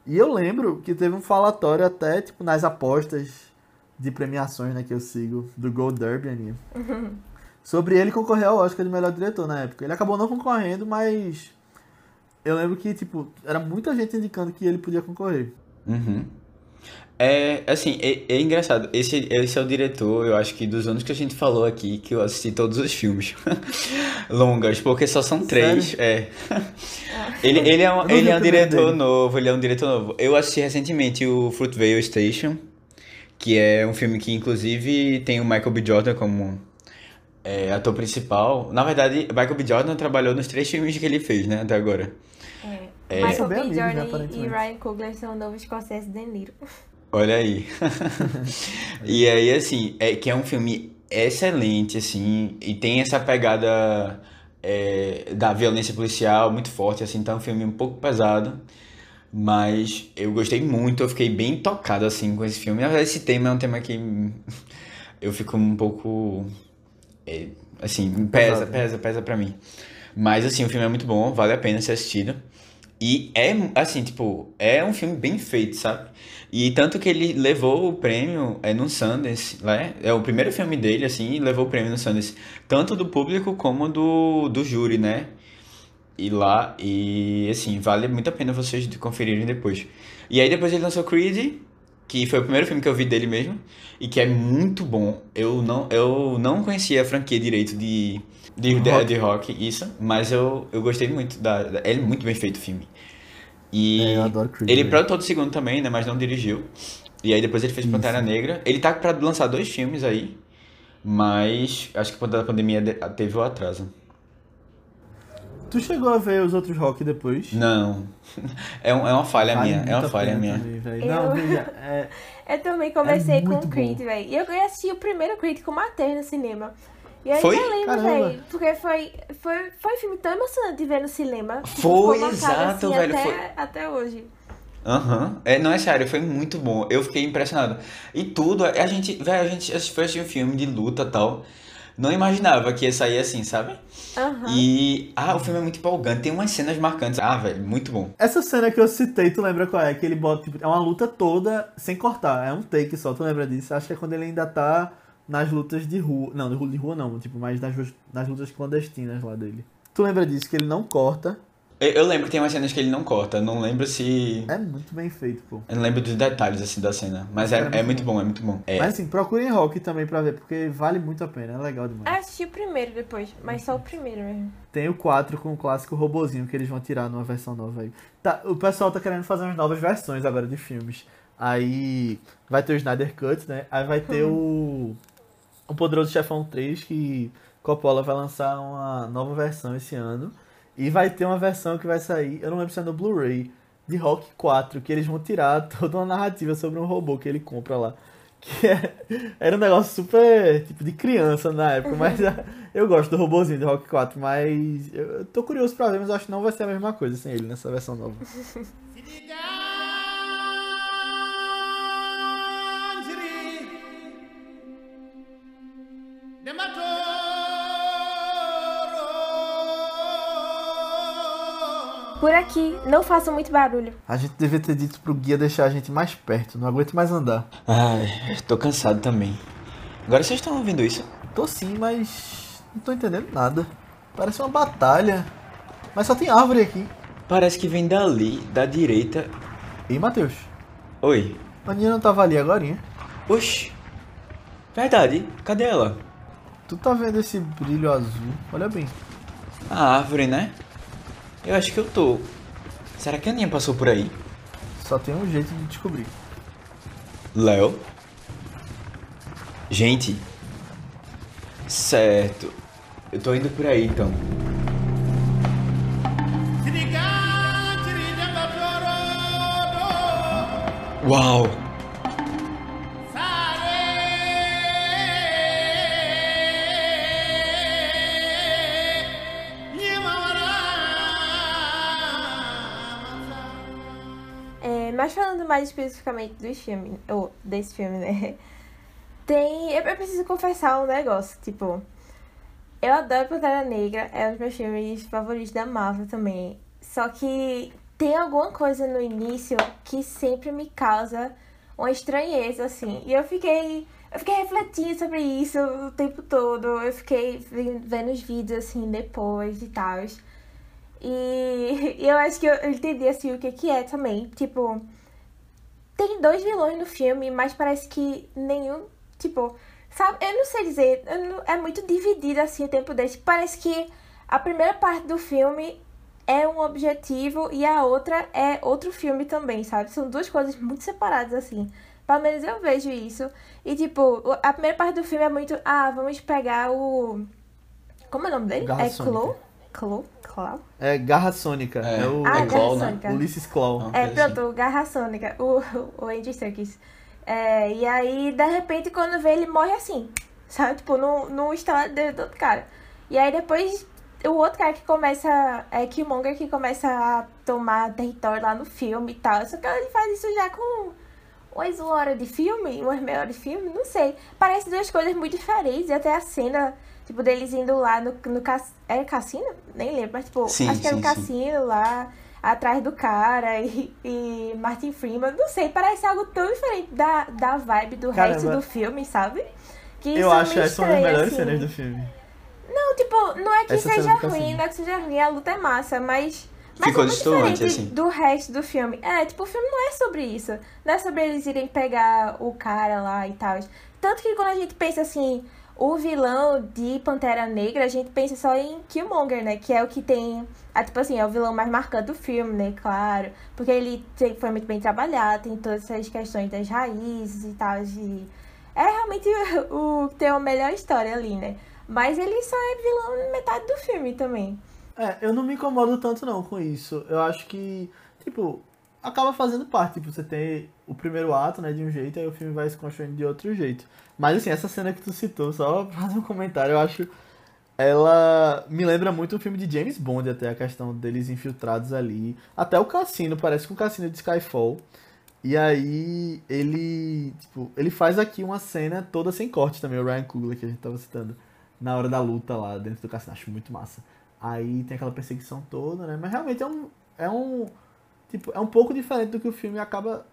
E eu lembro que teve um falatório até, tipo, nas apostas de premiações, né, que eu sigo, do Gold Derby, Aninha. [LAUGHS] Sobre ele concorrer ao Oscar de melhor diretor na época. Ele acabou não concorrendo, mas eu lembro que, tipo, era muita gente indicando que ele podia concorrer. Uhum. É, assim, é, é engraçado. Esse, esse é o diretor, eu acho que dos anos que a gente falou aqui, que eu assisti todos os filmes [LAUGHS] longas, porque só são três. É. [LAUGHS] Ele, ele é um, ele é um diretor dele. novo, ele é um diretor novo. Eu assisti recentemente o Fruitvale Station, que é um filme que inclusive tem o Michael B. Jordan como é, ator principal. Na verdade, Michael B. Jordan trabalhou nos três filmes que ele fez, né, até agora. É. Michael São bem B. amigos, né, Jordan e aparentemente. Ryan Coogler são o novo escocese De Niro. Olha aí. [LAUGHS] e aí, assim, é que é um filme excelente, assim, e tem essa pegada é, da violência policial muito forte, assim, então é um filme um pouco pesado, mas eu gostei muito, eu fiquei bem tocado, assim, com esse filme. Na verdade, esse tema é um tema que eu fico um pouco, é, assim, pesa, pesa, pesa pra mim. Mas, assim, o filme é muito bom, vale a pena ser assistido. E é, assim, tipo, é um filme bem feito, sabe? E tanto que ele levou o prêmio é, no Sundance, né? É o primeiro filme dele, assim, e levou o prêmio no Sundance. Tanto do público como do, do júri, né? E lá, e assim, vale muito a pena vocês conferirem depois. E aí depois ele lançou Creed, que foi o primeiro filme que eu vi dele mesmo, e que é muito bom. Eu não, eu não conhecia a franquia direito de, de, de, Rock. de rock, isso, mas eu, eu gostei muito da, da- É muito bem feito o filme. E É, eu adoro Creed, ele velho. produtor do segundo também, né, mas não dirigiu. E aí depois ele fez Pantera Negra. Ele tá pra lançar dois filmes aí, mas acho que por conta da pandemia de- teve o atraso. Tu chegou a ver os outros rock depois? Não. É, um- é uma falha Vale minha, é uma falha minha. também. Eu- Não, veja, é, [LAUGHS] Eu também comecei com muito o Creed, velho. E eu assisti o primeiro Creed com o Matheus no cinema. E aí Foi? eu lembro, velho, porque foi, foi, foi um filme tão emocionante de ver no cinema. Tipo, Foi, exato, assim, velho, Até, foi. até hoje. Aham. É, não, é sério, foi muito bom. Eu fiquei impressionado. E tudo, a gente, velho, a gente foi assistir um filme de luta e tal. Não imaginava que ia sair assim, sabe? Aham. E, ah, o filme é muito empolgante, tem umas cenas marcantes. Ah, velho, muito bom. Essa cena que eu citei, tu lembra qual é? Que ele bota, tipo, é uma luta toda sem cortar, é um take só, tu lembra disso? Acho que é quando ele ainda tá nas lutas de rua. Não, de rua, de rua não, tipo, mas nas, nas lutas clandestinas lá dele. Tu lembra disso? Que ele não corta. Eu, eu lembro que tem umas cenas que ele não corta, não lembro se. É muito bem feito, pô. Eu não lembro dos detalhes assim da cena. Mas é, é muito bom, é muito bom. É. Mas assim, procurem rock também pra ver, porque vale muito a pena, é legal demais. Eu assisti o primeiro depois, mas só o primeiro mesmo. Tem o 4 com o clássico robozinho que eles vão tirar numa versão nova aí. Tá, o pessoal tá querendo fazer umas novas versões agora de filmes. Aí vai ter o Snyder Cut, né? Aí vai ter o. O [LAUGHS] Poderoso Chefão 3, que Coppola vai lançar uma nova versão esse ano. E vai ter uma versão que vai sair, eu não lembro se é no Blu-ray, de Rock 4, que eles vão tirar [LAUGHS] toda uma narrativa sobre um robô que ele compra lá. Que é, era um negócio super, tipo, de criança na época, mas [LAUGHS] eu gosto do robôzinho de Rock 4, mas eu tô curioso pra ver, mas eu acho que não vai ser a mesma coisa sem ele nessa versão nova. [LAUGHS] Por aqui, não façam muito barulho. A gente devia ter dito pro guia deixar a gente mais perto, não aguento mais andar. Ai, tô cansado também. Agora vocês estão ouvindo isso? Tô sim, mas não tô entendendo nada. Parece uma batalha. Mas só tem árvore aqui. Parece que vem dali, da direita. E Matheus? Oi. A Aninha não tava ali agora, hein? Oxi. Verdade. Cadê ela? Tu tá vendo esse brilho azul? Olha bem. A árvore, né? Eu acho que eu tô. Será que a Aninha passou por aí? Só tem um jeito de descobrir. Léo? Gente. Certo. Eu tô indo por aí então. Uau! Mas falando mais especificamente dos filmes, ou desse filme, né? Tem. Eu, preciso confessar um negócio, tipo. Eu adoro Pantera Negra, é um dos meus filmes favoritos da Marvel também. Só que tem alguma coisa no início que sempre me causa uma estranheza, assim. E eu fiquei. Eu fiquei refletindo sobre isso o tempo todo. Eu fiquei vendo os vídeos assim depois e tal. [LAUGHS] E eu acho que eu entendi assim o que que é também. Tipo, tem dois vilões no filme, mas parece que nenhum, tipo, sabe, eu não sei dizer, não- é muito dividido assim o tempo desse. Parece que a primeira parte do filme é um objetivo e a outra é outro filme também, sabe? São duas coisas muito separadas assim. Pelo menos eu vejo isso. E tipo, a primeira parte do filme é muito, ah, vamos pegar o como é o nome dele? Garra é Sônica. Claw? Claw? É Garra Sônica. É, É. o Ah, é Claw, Garra né? Sônica. Claw. É, pronto, Garra Sônica, o, o Andy Serkis. É, e aí, de repente, quando vê, ele morre assim, sabe? Tipo, no, no estado do outro cara. E aí, depois, o outro cara que começa, é Killmonger, que começa a tomar território lá no filme e tal. Só que ele faz isso já com umas uma hora de filme, umas meia hora de filme, não sei. Parece duas coisas muito diferentes. E até a cena, tipo, deles indo lá no, no cas- é cassino? Nem lembro, mas tipo, Sim, acho que era um sim, sim. cassino lá, atrás do cara e, e Martin Freeman. Não sei, parece algo tão diferente da, da vibe do resto Caramba. do filme, sabe? Que Eu isso é acho essa uma das estranho, melhores assim. cenas do filme. Não, tipo, não é que Essa seja ruim, cassino. não é que seja ruim, a luta é massa, mas. Mas Ficou é diferente assim. do resto do filme. É, tipo, o filme não é sobre isso. Não é sobre eles irem pegar o cara lá e tal. Tanto que quando a gente pensa assim, o vilão de Pantera Negra, a gente pensa só em Killmonger, né? Que é o que tem. Tipo assim, é o vilão mais marcante do filme, né? Claro. Porque ele foi muito bem trabalhado, tem todas essas questões das raízes e tal. De... É realmente [LAUGHS] o que tem a melhor história ali, né? Mas ele só é vilão metade do filme também. É, eu não me incomodo tanto não com isso. Eu acho que, tipo, acaba fazendo parte. Tipo, você tem o primeiro ato, né, de um jeito, aí o filme vai se construindo de outro jeito. Mas assim, essa cena que tu citou, só [LAUGHS] pra fazer um comentário, eu acho. Ela me lembra muito um filme de James Bond, até a questão deles infiltrados ali. Até o cassino, parece com o cassino de Skyfall. E aí ele, tipo, ele faz aqui uma cena toda sem corte também, o Ryan Coogler que a gente tava citando, na hora da luta lá dentro do cassino, acho muito massa. Aí tem aquela perseguição toda, né? Mas realmente é um é um tipo, é um pouco diferente do que o filme acaba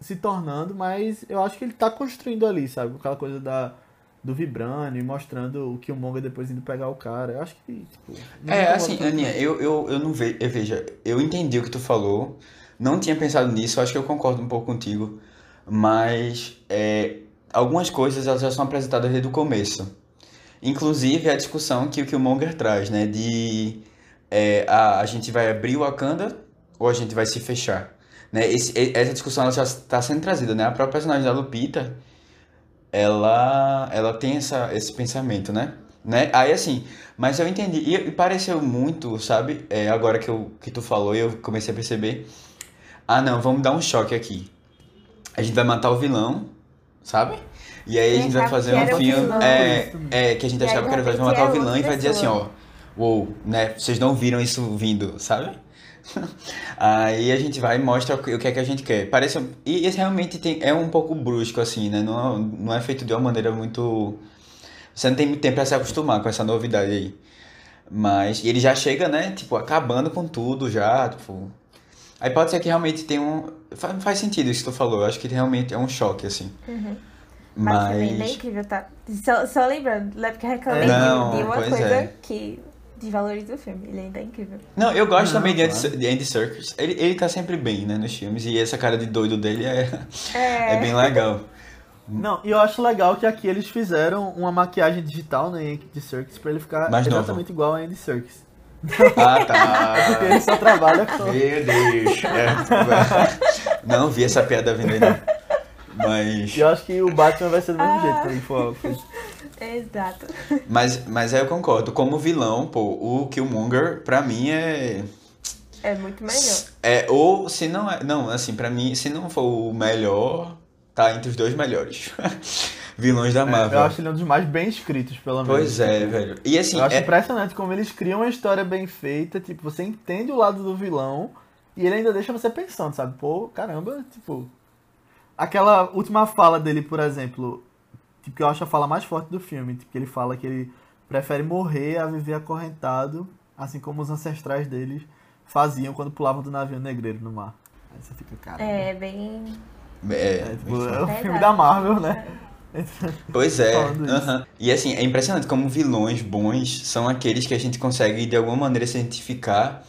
se tornando, mas eu acho que ele tá construindo ali, sabe? Aquela coisa da do e mostrando o Killmonger depois indo pegar o cara. Eu acho que, tipo, É, assim. Aninha, eu, eu, eu não vejo. Veja, eu entendi o que tu falou. Não tinha pensado nisso, acho que eu concordo um pouco contigo. Mas é, algumas coisas elas já são apresentadas desde o começo. Inclusive a discussão que o Killmonger traz, né? De é, a, a gente vai abrir o Wakanda ou a gente vai se fechar. Né? Esse, essa discussão ela já está sendo trazida, né? A própria personagem da Lupita, ela, ela tem essa, esse pensamento, né? Né? Aí assim, mas eu entendi, e, e pareceu muito, sabe? É, agora que, eu, que tu falou, eu comecei a perceber. ah não, vamos dar um choque aqui. A gente vai matar o vilão, sabe? E aí a gente vai fazer um filme. vilão. É, é, que a gente E achava que era vai matar o é vilão e vai dizer assim, ó. Uou, né? Vocês não viram isso vindo, sabe? [LAUGHS] Aí a gente vai e mostra o que é que a gente quer. Parece. E esse realmente tem, é um pouco brusco, assim, né? Não, não é feito de uma maneira muito. Você não tem muito tempo pra se acostumar com essa novidade aí. Mas. E ele já chega, né? Tipo, acabando com tudo já. Tipo. Aí pode ser que realmente tem um. Faz, faz sentido isso que tu falou. Eu acho que realmente é um choque, assim. Mas, Mas. também é incrível, tá? Só, só lembrando, é porque reclamei Não, de, uma coisa é. que desvaloriza o filme. Ele ainda é incrível. Não, eu gosto Não, também de Andy, claro. de Andy Serkis. Ele, ele tá sempre bem, né, nos filmes. E essa cara de doido dele é, É. [LAUGHS] é bem legal. Não, e eu acho legal que aqui eles fizeram uma maquiagem digital né, em Andy Serkis pra ele ficar Mais novo. exatamente igual a Andy Serkis. Ah, tá. [LAUGHS] Porque ele só trabalha com. Meu Deus. É. [LAUGHS] Não vi essa piada vindo aí, não. Mas, eu acho que o Batman vai ser do mesmo jeito quando ele for. Exato. mas, mas aí eu concordo. Como vilão, pô, o Killmonger, pra mim, é. É muito melhor. É, ou se não é. Não, assim, pra mim, se não for o melhor, tá entre os dois melhores. [LAUGHS] Vilões da Marvel. Eu acho ele um dos mais bem escritos, pelo menos. Pois é, velho. E assim, Eu acho é- impressionante como eles criam uma história bem feita, tipo, você entende o lado do vilão e ele ainda deixa você pensando, sabe? Pô, caramba, tipo. Aquela última fala dele, por exemplo, tipo, que eu acho a fala mais forte do filme, tipo, que ele fala que ele prefere morrer a viver acorrentado, assim como os ancestrais deles faziam quando pulavam do navio negreiro no mar. Aí você fica, cara. É bem. é, É, tipo, é o filme da Marvel, né? [LAUGHS] Pois é. falando isso. aham. E assim, é impressionante como vilões bons são aqueles que a gente consegue de alguma maneira se identificar,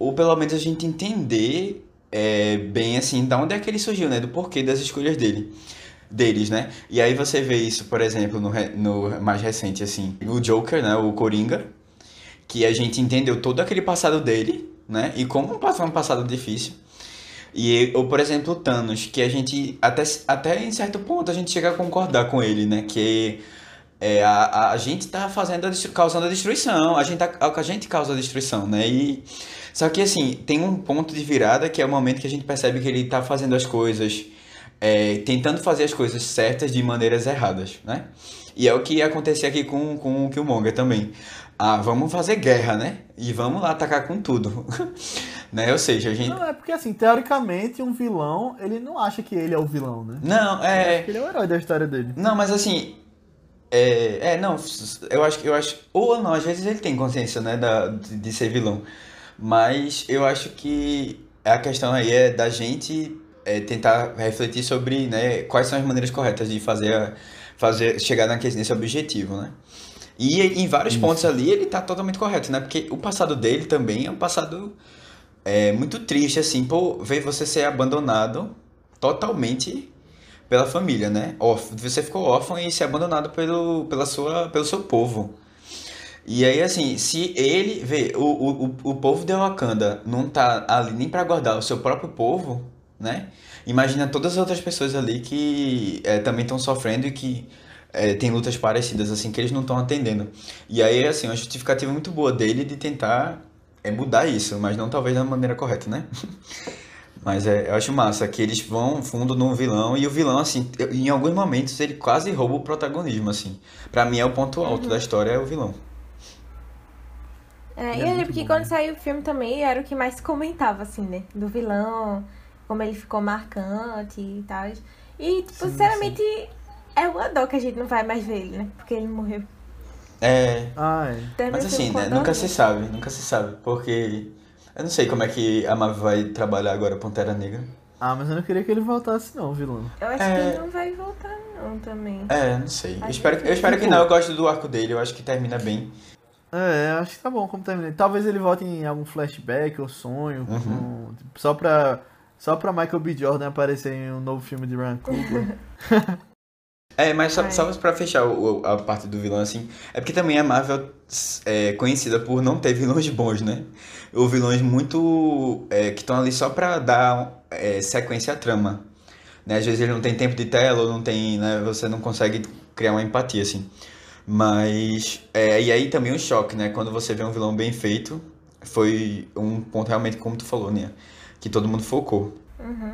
ou pelo menos a gente entender é, bem assim, da onde é que ele surgiu, né? Do porquê das escolhas dele. Deles, né? E aí você vê isso, por exemplo, no, no mais recente, assim, o Joker, né? O Coringa, que a gente entendeu todo aquele passado dele, né? E como um passado difícil. E, ou, por exemplo, Thanos, que a gente, até, até em certo ponto, a gente chega a concordar com ele, né? Que é, a, a, a gente tá fazendo a causando a destruição, a gente, tá, a gente causa a destruição, né? E, só que, assim, tem um ponto de virada que é o momento que a gente percebe que ele tá fazendo as coisas, é, tentando fazer as coisas certas de maneiras erradas, né? E é o que acontecia aqui com, com o Killmonger também. Ah, vamos fazer guerra, né? E vamos lá atacar com tudo. [LAUGHS] né? Ou seja, a gente... Não, é porque assim, teoricamente, um vilão, ele não acha que ele é o vilão, né? Não, é... Ele é o herói da história dele. Não, mas assim. É, é, não, eu acho que eu acho. Ou não, às vezes ele tem consciência, né, da, de, de ser vilão. Mas eu acho que a questão aí é da gente é, tentar refletir sobre, né, quais são as maneiras corretas de fazer, fazer chegar naquele, nesse objetivo, né? E em vários pontos ali ele tá totalmente correto, né? Porque o passado dele também é um passado é, muito triste, assim, por ver você ser abandonado totalmente pela família, né? Você ficou órfão e ser abandonado pelo, pela sua, pelo seu povo. E aí, assim, se ele vê, o, o, o- povo de Wakanda não tá ali nem pra guardar o seu próprio povo, né? Imagina todas as outras pessoas ali que é, também estão sofrendo e que é, tem lutas parecidas, assim, que eles não estão atendendo. E aí, assim, uma justificativa muito boa dele de tentar é, mudar isso, mas não talvez da maneira correta, né? [LAUGHS] Mas é, eu acho massa que eles vão fundo no vilão e o vilão, assim, em alguns momentos ele quase rouba o protagonismo, assim. Pra mim é o ponto alto da história, é o vilão. É, e É eu lembro que bom. quando saiu o filme também era o que mais se comentava, assim, né? Do vilão, como ele ficou marcante e tal. E, tipo, Sim, sinceramente, é uma dó que a gente não vai mais ver ele, né? Porque ele morreu. É, Ah, é. Termina mas assim, né, nunca se sabe, nunca se sabe, porque eu não sei como é que a Marvel vai trabalhar agora Pantera Negra. Ah, mas eu não queria que ele voltasse não, vilão. Eu acho É. que ele não vai voltar, não, também. É, não sei. Eu espero, que- eu espero que não, eu gosto do arco dele, eu acho que termina bem. É, acho que tá bom como terminei. Talvez ele volte em algum flashback ou sonho, Uhum. com- tipo, só pra só pra Michael B. Jordan aparecer em um novo filme de Ryan Coogler. [LAUGHS] É, mas só, Ai. só pra fechar o- o- a parte do vilão, assim, é porque também a Marvel é conhecida por não ter vilões bons, né? Ou vilões muito. é, que estão ali só pra dar é, sequência à trama. Né? Às vezes ele não tem tempo de tela, ou não tem, né? Você não consegue criar uma empatia, assim. Mas. É, e aí também o choque, né? Quando você vê um vilão bem feito, foi um ponto realmente, como tu falou, né? Que todo mundo focou.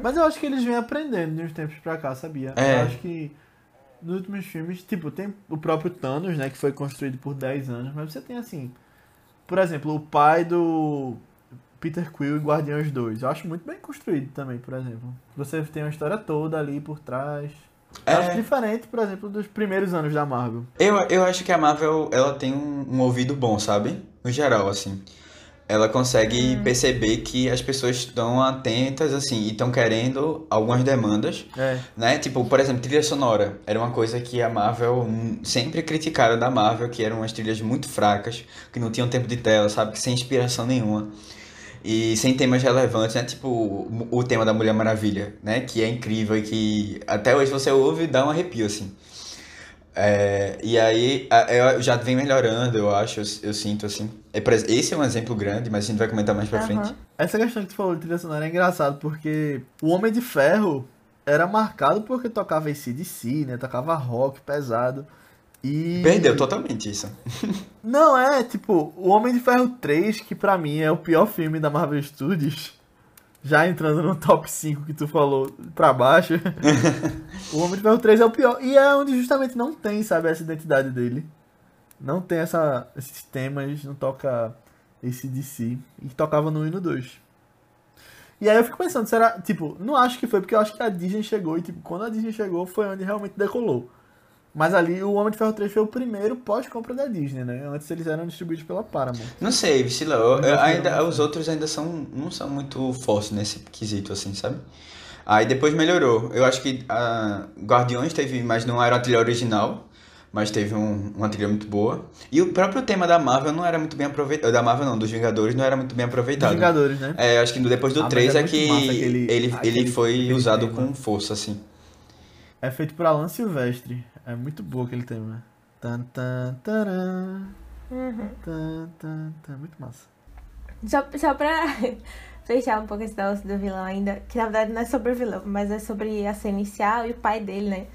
Mas eu acho que eles vêm aprendendo de uns tempos pra cá, sabia? É. Eu acho que nos últimos filmes, tipo, tem o próprio Thanos, né, que foi construído por 10 anos, mas você tem assim, por exemplo, o pai do Peter Quill em Guardiões 2. Eu acho muito bem construído também, por exemplo. Você tem uma história toda ali por trás. Eu É. acho diferente, por exemplo, dos primeiros anos da Marvel. Eu, eu acho que a Marvel, ela tem um, um ouvido bom, sabe? No geral, assim. Ela consegue perceber que as pessoas estão atentas, assim, e estão querendo algumas demandas, É. né? Tipo, por exemplo, trilha sonora. Era uma coisa que a Marvel hum, sempre criticaram da Marvel, que eram umas trilhas muito fracas, que não tinham tempo de tela, sabe? Que sem inspiração nenhuma. E sem temas relevantes, né? Tipo o, tema da Mulher Maravilha, né? Que é incrível e que até hoje você ouve e dá um arrepio, assim. É, e aí eu já vem melhorando, eu acho, eu, eu sinto assim. É, esse é um exemplo grande, mas a gente vai comentar mais pra Aham. frente. Essa questão que tu falou de trilha sonora é engraçado, porque o Homem de Ferro era marcado porque tocava ACDC, né? Tocava rock pesado. E. Perdeu totalmente isso. [LAUGHS] Não, é, tipo, o Homem de Ferro 3, que pra mim é o pior filme da Marvel Studios, já entrando no top 5 que tu falou pra baixo, [LAUGHS] o Homem de Ferro 3 é o pior. E é onde justamente não tem, sabe, essa identidade dele. Não tem essa, esses temas, não toca esse DC. E tocava no 1 e no 2. E aí eu fico pensando, será, tipo, não acho que foi, porque eu acho que a Disney chegou e, tipo, quando a Disney chegou foi onde realmente decolou. Mas ali o Homem de Ferro 3 foi o primeiro pós-compra da Disney, né? Antes eles eram distribuídos pela Paramount. Não sei, Vicila, ainda, os outros ainda são, não são muito fortes nesse quesito, assim, sabe? Aí depois melhorou. Eu acho que a Guardiões teve, mas não era a trilha original, mas teve um- uma trilha muito boa. E o próprio tema da Marvel não era muito bem aproveitado. Da Marvel não, dos Vingadores não era muito bem Dos aproveitado. Vingadores, né? É, acho que no- depois do Ah, mas 3 é é, que aquele- ele, aquele- ele foi aquele usado tema. com força, assim. É feito por Alan Silvestre. É muito boa aquele tema. Tan, tan, taran, Uhum. tan, tan, tan. Muito massa. Só, só pra [LAUGHS] fechar um pouco esse negócio do vilão ainda, que na verdade não é sobre o vilão, mas é sobre a cena inicial e o pai dele, né?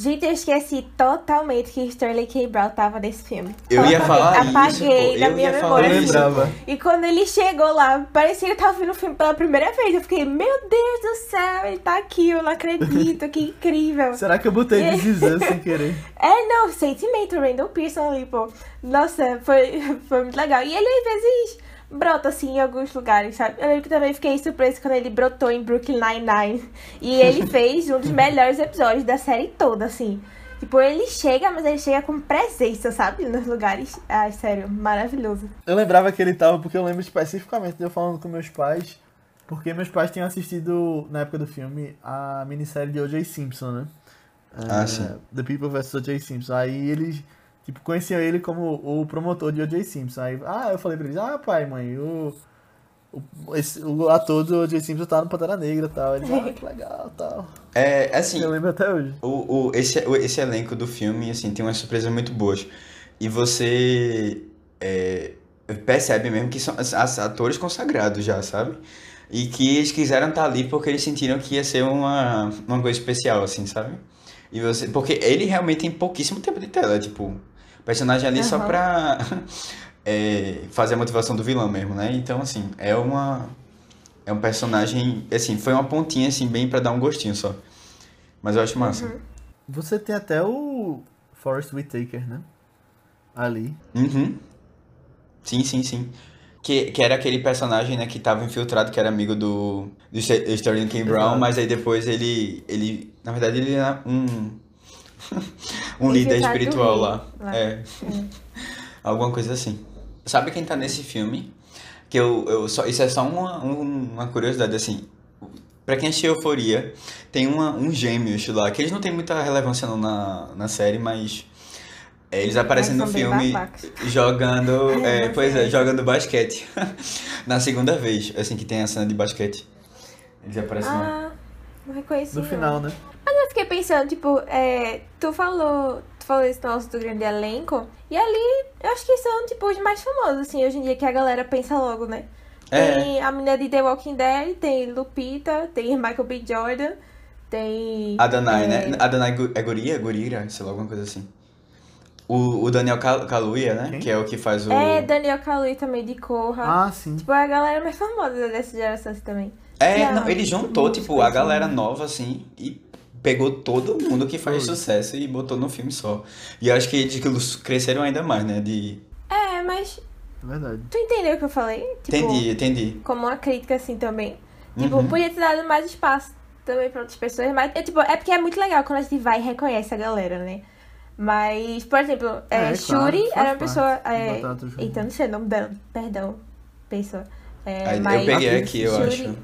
Gente, eu esqueci totalmente que Sterling K. Brown tava nesse filme. Eu ia falar isso, Apaguei pô. da Eu minha ia falar memória. Eu isso. lembrava. E quando ele chegou lá, parecia que ele tava vendo o filme pela primeira vez. Eu fiquei, meu Deus do céu, ele tá aqui, eu não acredito, que incrível. Será que eu botei This Is Us sem [LAUGHS] querer? É, não, sentimento, Randall Pearson ali, pô. Nossa, foi, [LAUGHS] foi muito legal. E ele às vezes brota assim em alguns lugares, sabe? Eu lembro que também fiquei surpresa quando ele brotou em Brooklyn Nine-Nine. E ele [LAUGHS] fez um dos melhores episódios da série toda, assim. Tipo, ele chega, mas ele chega com presença, sabe? Nos lugares. Ai, sério, maravilhoso. Eu lembrava que ele tava, porque eu lembro especificamente de eu falando com meus pais, porque meus pais tinham assistido, na época do filme, a minissérie de O.J. Simpson, né? Ah, É, sim. The People vs. O.J. Simpson. Aí eles, tipo, conheciam ele como o promotor de O.J. Simpson. Aí, ah, eu falei pra eles, ah, pai, mãe, o, o, esse, o ator do O.J. Simpson tá no Pantera Negra e tal. Eles, ah, que legal tal. É, assim, Eu lembro até hoje. O, o, esse, o- esse elenco do filme, assim, tem umas surpresas muito boas. E você é, percebe mesmo que são as- as atores consagrados já, sabe? E que eles quiseram estar ali porque eles sentiram que ia ser uma, uma coisa especial, assim, sabe? E você, porque ele realmente tem pouquíssimo tempo de tela, tipo, personagem ali só Aham. pra [LAUGHS] é, fazer a motivação do vilão mesmo, né? Então, assim, é uma... É um personagem, assim, foi uma pontinha, assim, bem pra dar um gostinho só. Mas eu acho massa. Você tem até o Forrest Whitaker, né? Ali. Uhum. Sim, sim, sim. Que, que era aquele personagem, né, que tava infiltrado, que era amigo do, do Ster- Sterling K. Brown, Exato. mas aí depois ele, ele, na verdade, ele era um, um líder do espiritual lá. lá. É. Alguma coisa assim. Sabe quem tá nesse filme? Que eu, eu só, isso é só uma, um- uma curiosidade, assim. Pra quem assistiu Euforia, tem uma, um gêmeos lá, que eles não têm muita relevância não na, na série, mas é, eles aparecem Mas no filme babacas. jogando. [LAUGHS] É, é, pois é, jogando basquete. [LAUGHS] na segunda vez, assim, que tem a cena de basquete. Eles aparecem lá. Ah, não reconheci. No final, né? Mas eu fiquei pensando, tipo, é, tu falou, tu falou esse nosso do grande elenco, e ali eu acho que são, tipo, os mais famosos, assim, hoje em dia que a galera pensa logo, né? É. Tem a menina de The Walking Dead, tem Lupita, tem Michael B. Jordan, tem. Adonai, é, né? Adonai Gu- é Guria? Gurira? Sei lá, alguma coisa assim. O, o Daniel Cal- Kaluuya, né? Quem? Que é o que faz o... É, Daniel Kaluuya também de Corra. Ah, sim. Tipo, a galera mais famosa dessa geração assim, também. É, Não, ele juntou, tipo, a galera nova, assim, e pegou todo mundo que faz Foi. sucesso e botou no filme só. E eu acho que eles cresceram ainda mais, né? De... É, mas Verdade. tu entendeu o que eu falei? Tipo, Entendi, entendi. Como uma crítica, assim, também. Tipo, Uhum. podia ter dado mais espaço também pra outras pessoas, mas é, tipo, é porque é muito legal quando a gente vai e reconhece a galera, né? Mas, por exemplo, é, É, claro, Shuri faz era uma parte. pessoa. É, eita, não sei o nome dela, perdão, pessoa. É, Aí mas eu peguei aqui, eu Shuri- acho.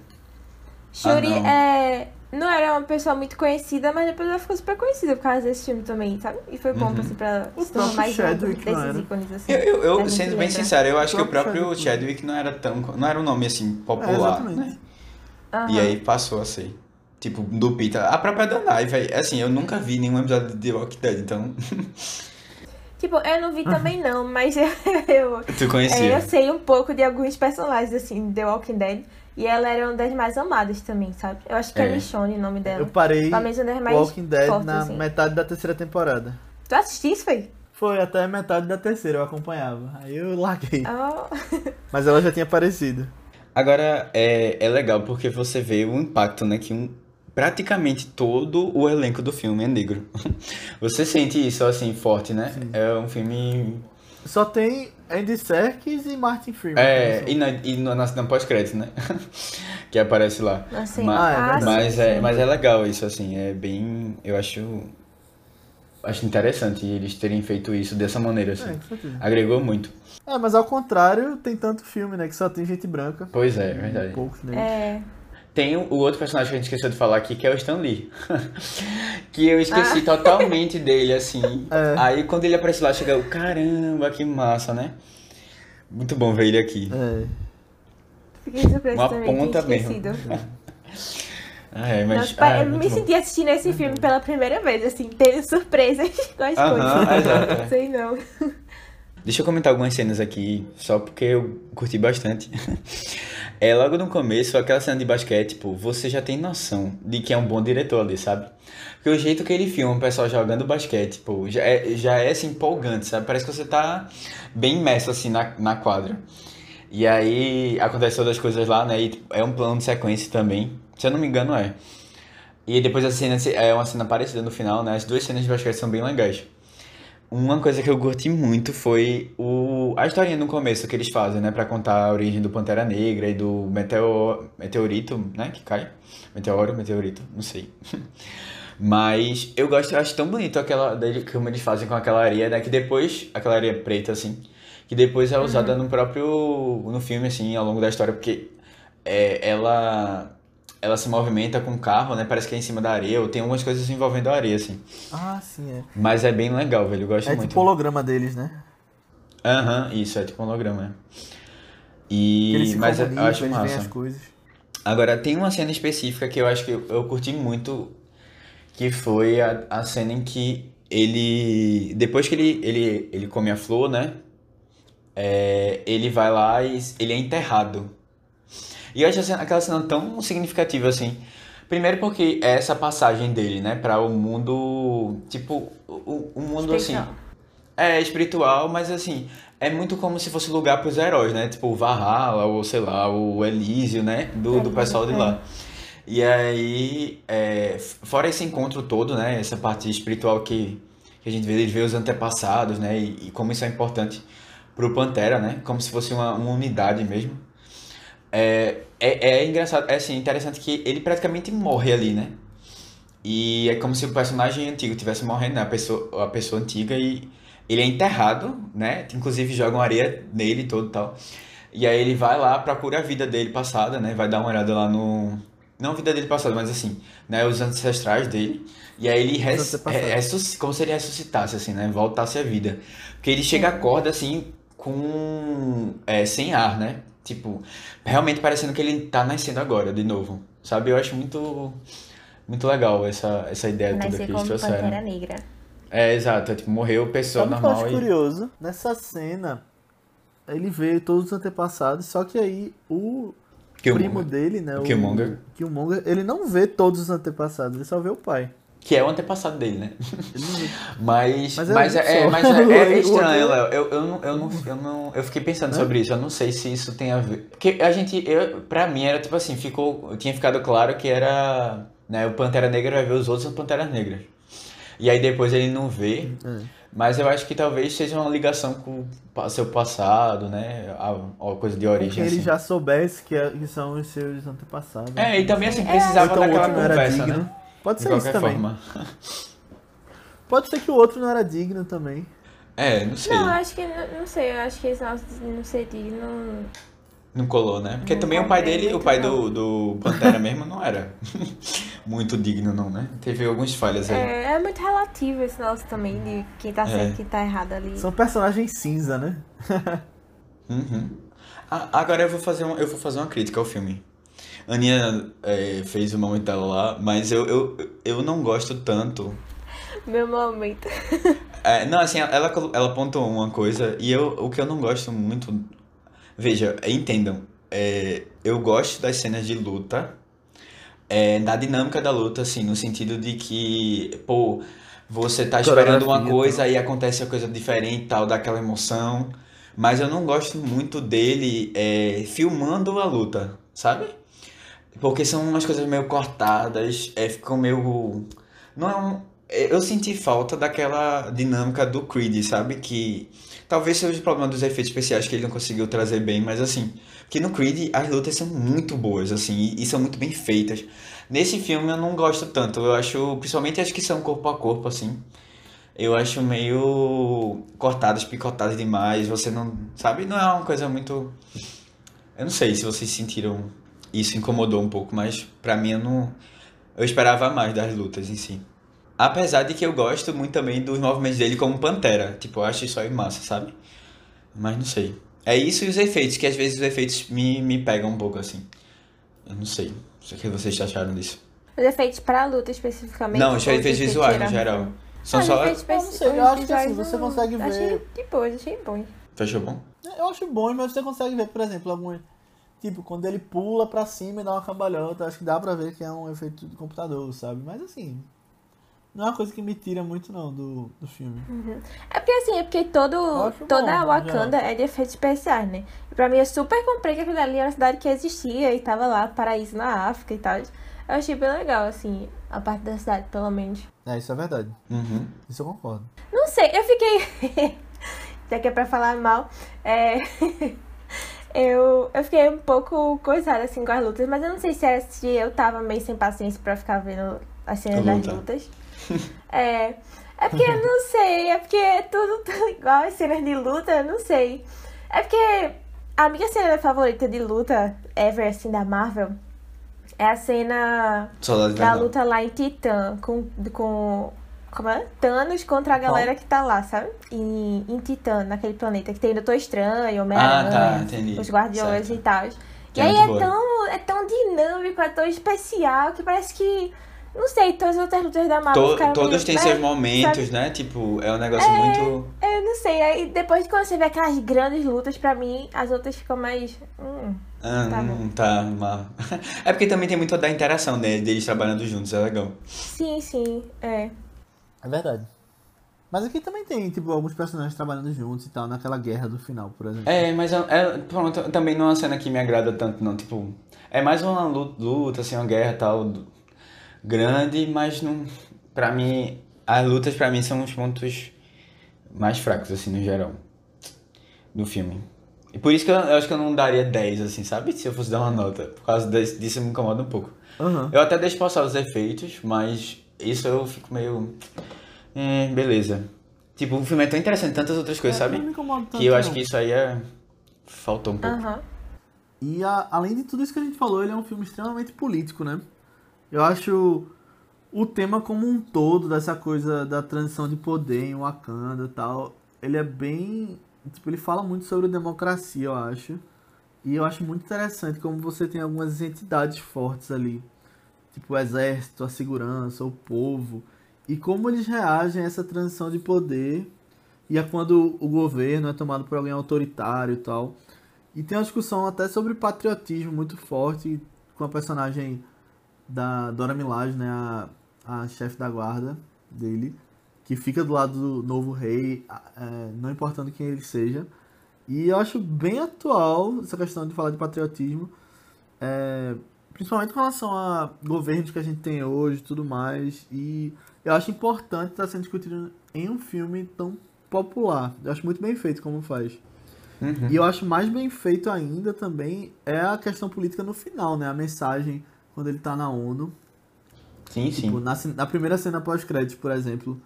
Shuri Ah, não. é, não era uma pessoa muito conhecida, mas depois ela ficou super conhecida por causa desse filme também, sabe? E foi bom Uhum. assim, pra O se tornar próprio mais um Chadwick não desses era? ícones assim. Eu, eu, eu, sendo bem lembra. sincero, eu acho que o O próprio Chadwick. Chadwick não era tão. Não era um nome assim É, popular, exatamente. né? Aham. E aí passou a ser. Tipo, do Peter. A própria Danai, velho. Assim, eu nunca vi nenhum episódio de The Walking Dead, então. [LAUGHS] Tipo, eu não vi também não, mas [LAUGHS] eu, eu, tu é, conhecia. eu sei um pouco de alguns personagens, assim, de The Walking Dead. E ela era uma das mais amadas também, sabe? Eu acho que é, É. Michonne o nome dela. Eu parei Pelo menos uma das mais Walking Dead fortes, na assim. metade da terceira temporada. Tu assististe, foi? Foi até a metade da terceira, eu acompanhava. Aí eu larguei. Oh. [LAUGHS] Mas ela já tinha aparecido. Agora, é, é legal porque você vê o impacto, né? Que um, praticamente todo o elenco do filme é negro. [LAUGHS] Você sente isso, assim, forte, né? É um filme... Só tem Andy Serkis e Martin Freeman. É, que e na, e na, na pós-crédito, né? [LAUGHS] que aparece lá. Assim, Ma- Ah, é verdade. Mas, é, mas é legal isso, assim, é bem. Eu acho. Acho interessante eles terem feito isso dessa maneira, É, assim. com certeza. Agregou muito. É, mas ao contrário, tem tanto filme, né? Que só tem gente branca. Pois é, é verdade. Poucos negros. É. Tem o, outro personagem que a gente esqueceu de falar aqui, que é o Stan Lee. [LAUGHS] que eu Ah. esqueci totalmente dele, assim. [LAUGHS] É. Aí quando ele aparece lá, chega, eu, caramba, que massa, né? Muito bom ver ele aqui. É. Fiquei surpresa Uma também, ponta mesmo. [LAUGHS] Ah, é, mas. Nossa, ah, é eu me bom. senti assistindo esse filme pela primeira vez, assim, tendo surpresas com as Aham, coisas. exato, é. Sei não. Deixa eu comentar algumas cenas aqui, só porque eu curti bastante. [LAUGHS] É logo no começo, aquela cena de basquete, tipo, você já tem noção de que é um bom diretor ali, sabe? Porque o jeito que ele filma o pessoal jogando basquete, pô, já é, já é assim, empolgante, sabe? Parece que você tá bem imerso assim na, na quadra. E aí acontece todas as coisas lá, né? E tipo, é um plano de sequência também. Se eu não me engano, é. E depois a cena é uma cena parecida no final, né? As duas cenas de basquete são bem legais. Uma coisa que eu curti muito foi o, a historinha no começo que eles fazem, né? Pra contar a origem do Pantera Negra e do meteo, meteorito, né? Que cai. Meteoro, meteorito, não sei. [LAUGHS] Mas eu gosto, eu acho tão bonito aquela como eles fazem com aquela areia, né? Que depois, aquela areia preta, assim, que depois é usada no próprio, no filme, assim, ao longo da história, porque é, ela, ela se movimenta com o carro, né? Parece que é em cima da areia, ou tem algumas coisas envolvendo a areia, assim. Ah, sim, é. Mas é bem legal, velho, eu gosto É muito. tipo o holograma deles, né? Aham, isso, é tipo um holograma. é. Eles E, se mas eu acho eles massa. as coisas. Agora, tem uma cena específica que eu acho que eu, eu curti muito, que foi a, a cena em que ele, depois que ele, ele, ele come a flor, né, é, ele vai lá e ele é enterrado. E eu acho aquela cena tão significativa, assim, primeiro porque é essa passagem dele, né, para o mundo, tipo, o, o mundo, assim... Espiritual. É, espiritual, mas assim, é muito como se fosse lugar pros heróis, né? Tipo o Valhalla, ou sei lá, o Elísio, né? Do, do pessoal de lá. E aí, é, fora esse encontro todo, né? Essa parte espiritual que, que a gente vê, vê os antepassados, né? E, e como isso é importante pro Pantera, né? Como se fosse uma, uma unidade mesmo. É, é, é engraçado, é assim, interessante que ele praticamente morre ali, né? E é como se o personagem antigo estivesse morrendo, né? A pessoa, a pessoa antiga e ele é enterrado, né? Inclusive jogam areia nele todo e tal. E aí ele vai lá, procura a vida dele passada, né? Vai dar uma olhada lá no... Não a vida dele passada, mas assim, né? Os ancestrais dele. E aí ele res... é- ressusc- como se ele ressuscitasse, assim, né? Voltasse à vida. Porque ele chega, acorda, assim, com... É, sem ar, né? Tipo, realmente parecendo que ele tá nascendo agora, de novo. Sabe? Eu acho muito... Muito legal essa, essa ideia toda que Nascer eles trouxeram. Pantera Negra. É, exato. É, tipo, morreu pessoa Sabe o que eu normal acho e... curioso? Nessa cena, ele vê todos os antepassados, só que aí o Killmonger. primo dele, né? O Killmonger. Killmonger, ele não vê todos os antepassados, ele só vê o pai. Que é o antepassado dele, né? [LAUGHS] Mas, Mas mas, é é, é, mas é, é O estranho, Léo. Eu, eu, não, eu, não, eu, não, eu fiquei pensando É? sobre isso. Eu não sei se isso tem a ver. Porque a gente, eu, pra mim, era tipo assim: ficou, tinha ficado claro que era. Né, o Pantera Negra vai ver os outros Panteras Negras. E aí depois ele não vê. É. Mas eu acho que talvez seja uma ligação com o seu passado, né? A, a coisa de origem. que ele assim. já soubesse que, é- que são os seus antepassados. É, e também assim, É. precisava Então daquela conversa, digno. né? Pode De ser isso qualquer também. forma. [LAUGHS] Pode ser que o outro não era digno também. É, não sei. Não, eu Não, acho que, não, não sei, eu acho que esse nosso não ser digno. colou, né? Porque Não também o pai dele, o pai não. do, do Pantera mesmo, não era [LAUGHS] muito digno, não, né? Teve algumas falhas aí. É, é muito relativo esse nosso também, de quem tá certo É. e quem tá errado ali. São personagens cinza, né? [LAUGHS] Uhum. Ah, agora eu vou fazer um, eu vou fazer uma crítica ao filme. A Aninha é, fez o momento dela lá, mas eu, eu, eu não gosto tanto. Meu momento. É, não, assim, ela, ela apontou uma coisa e eu, o que eu não gosto muito. Veja, entendam, é, eu gosto das cenas de luta, é, da dinâmica da luta, assim, no sentido de que, pô, você tá esperando uma Coreografia, coisa e acontece uma coisa diferente e tal, daquela emoção. Mas eu não gosto muito dele é, filmando a luta, sabe? Porque são umas coisas meio cortadas, é, ficam meio. Não é um. é, Eu senti falta daquela dinâmica do Creed, sabe? Que talvez seja o problema dos efeitos especiais que ele não conseguiu trazer bem, mas assim, que no Creed as lutas são muito boas, assim, e, e são muito bem feitas. Nesse filme eu não gosto tanto, eu acho, principalmente as que são corpo a corpo, assim, eu acho meio cortadas, picotadas demais, você não, sabe? Não é uma coisa muito. Eu não sei se vocês sentiram isso incomodou um pouco, mas pra mim eu não. Eu esperava mais das lutas em si. Apesar de que eu gosto muito também dos movimentos dele como Pantera. Tipo, eu acho isso aí massa, sabe? Mas não sei. É isso e os efeitos, que às vezes os efeitos me, me pegam um pouco assim. Eu não sei. O que vocês acharam disso? Os efeitos pra luta especificamente. Não, os efeitos visuais no geral. São Ah, os só. efeitos Eu não sei, eu acho que assim, você consegue Achei ver- de boa, achei bom. Fechou bom? Eu acho bom, mas você consegue ver, por exemplo, algum. Tipo, quando ele pula pra cima e dá uma cambalhota, acho que dá pra ver que é um efeito de computador, sabe? Mas assim. Não é uma coisa que me tira muito não do, do filme. É porque assim, é porque todo, toda bom, a Wakanda é de efeitos especiais, né? E pra mim eu super comprei que aquilo ali era uma cidade que existia e tava lá, paraíso na África e tal. Eu achei bem legal, assim, a parte da cidade, pelo menos. É, isso é verdade. Uhum. Isso eu concordo. Não sei, eu fiquei. [LAUGHS] Já que é pra falar mal, é. [LAUGHS] eu, eu fiquei um pouco coisada assim com as lutas, mas eu não sei se era se eu tava meio sem paciência pra ficar vendo as cenas das Luta. lutas. [LAUGHS] É. É porque eu não sei, é porque é tudo [LAUGHS] tão igual as cenas de luta, eu não sei. É porque a minha cena favorita de luta, ever, assim, da Marvel, é a cena da luta lá em Titã, com, com como é? Thanos contra a galera que tá lá, sabe? Em, em Titã, naquele planeta, que tem Doutor Estranho, Homem-Aranha, Ah, tá, entendi. os Guardiões Certo. e tal. Que E é aí muito é boa. tão, é tão dinâmico, é tão especial, que parece que, não sei, todas as outras lutas da Marvel To- todos têm né? seus momentos, sabe? né? Tipo, é um negócio muito. Eu não sei, aí depois quando você vê aquelas grandes lutas, pra mim, as outras ficam mais... Hum, Ah, Tá hum, tá mal. [LAUGHS] É porque também tem muito da interação né, deles trabalhando juntos, é legal. sim, sim, é. É verdade. Mas aqui também tem, tipo, alguns personagens trabalhando juntos e tal, naquela guerra do final, por exemplo. É, mas é, é- pronto, também não é uma cena que me agrada tanto, não. Tipo, é mais uma lu- luta, assim, uma guerra tal, grande, mas não. Pra mim, as lutas pra mim são os pontos mais fracos, assim, no geral, do filme. E por isso que eu, eu acho que eu não daria 10, assim, sabe? Se eu fosse dar uma nota. Por causa desse- disso me incomoda um pouco. Aham. Eu até deixo passar os efeitos, mas isso eu fico meio. É, beleza. Tipo, o filme é tão interessante, tantas outras coisas, É, sabe? não me incomoda tanto, Que eu acho não. que isso aí é. Faltou um pouco. E a- além de tudo isso que a gente falou, ele é um filme extremamente político, né? Eu acho o tema como um todo, dessa coisa da transição de poder em Wakanda e tal, ele é bem. Tipo, ele fala muito sobre democracia, eu acho. E eu acho muito interessante como você tem algumas entidades fortes ali. Tipo o exército, a segurança, o povo. E como eles reagem a essa transição de poder. E a quando o governo é tomado por alguém autoritário e tal. E tem uma discussão até sobre patriotismo muito forte com a personagem da Dora Milaje, né? A, a chefe da guarda dele, que fica do lado do novo rei, é, não importando quem ele seja. E eu acho bem atual essa questão de falar de patriotismo, é, principalmente com relação a governos que a gente tem hoje e tudo mais. E eu acho importante estar sendo discutido em um filme tão popular. Eu acho muito bem feito como faz. Uhum. E eu acho mais bem feito ainda também é a questão política no final, né? A mensagem quando ele tá na ONU. Sim, sim. Tipo, na, na primeira cena pós-crédito, por exemplo,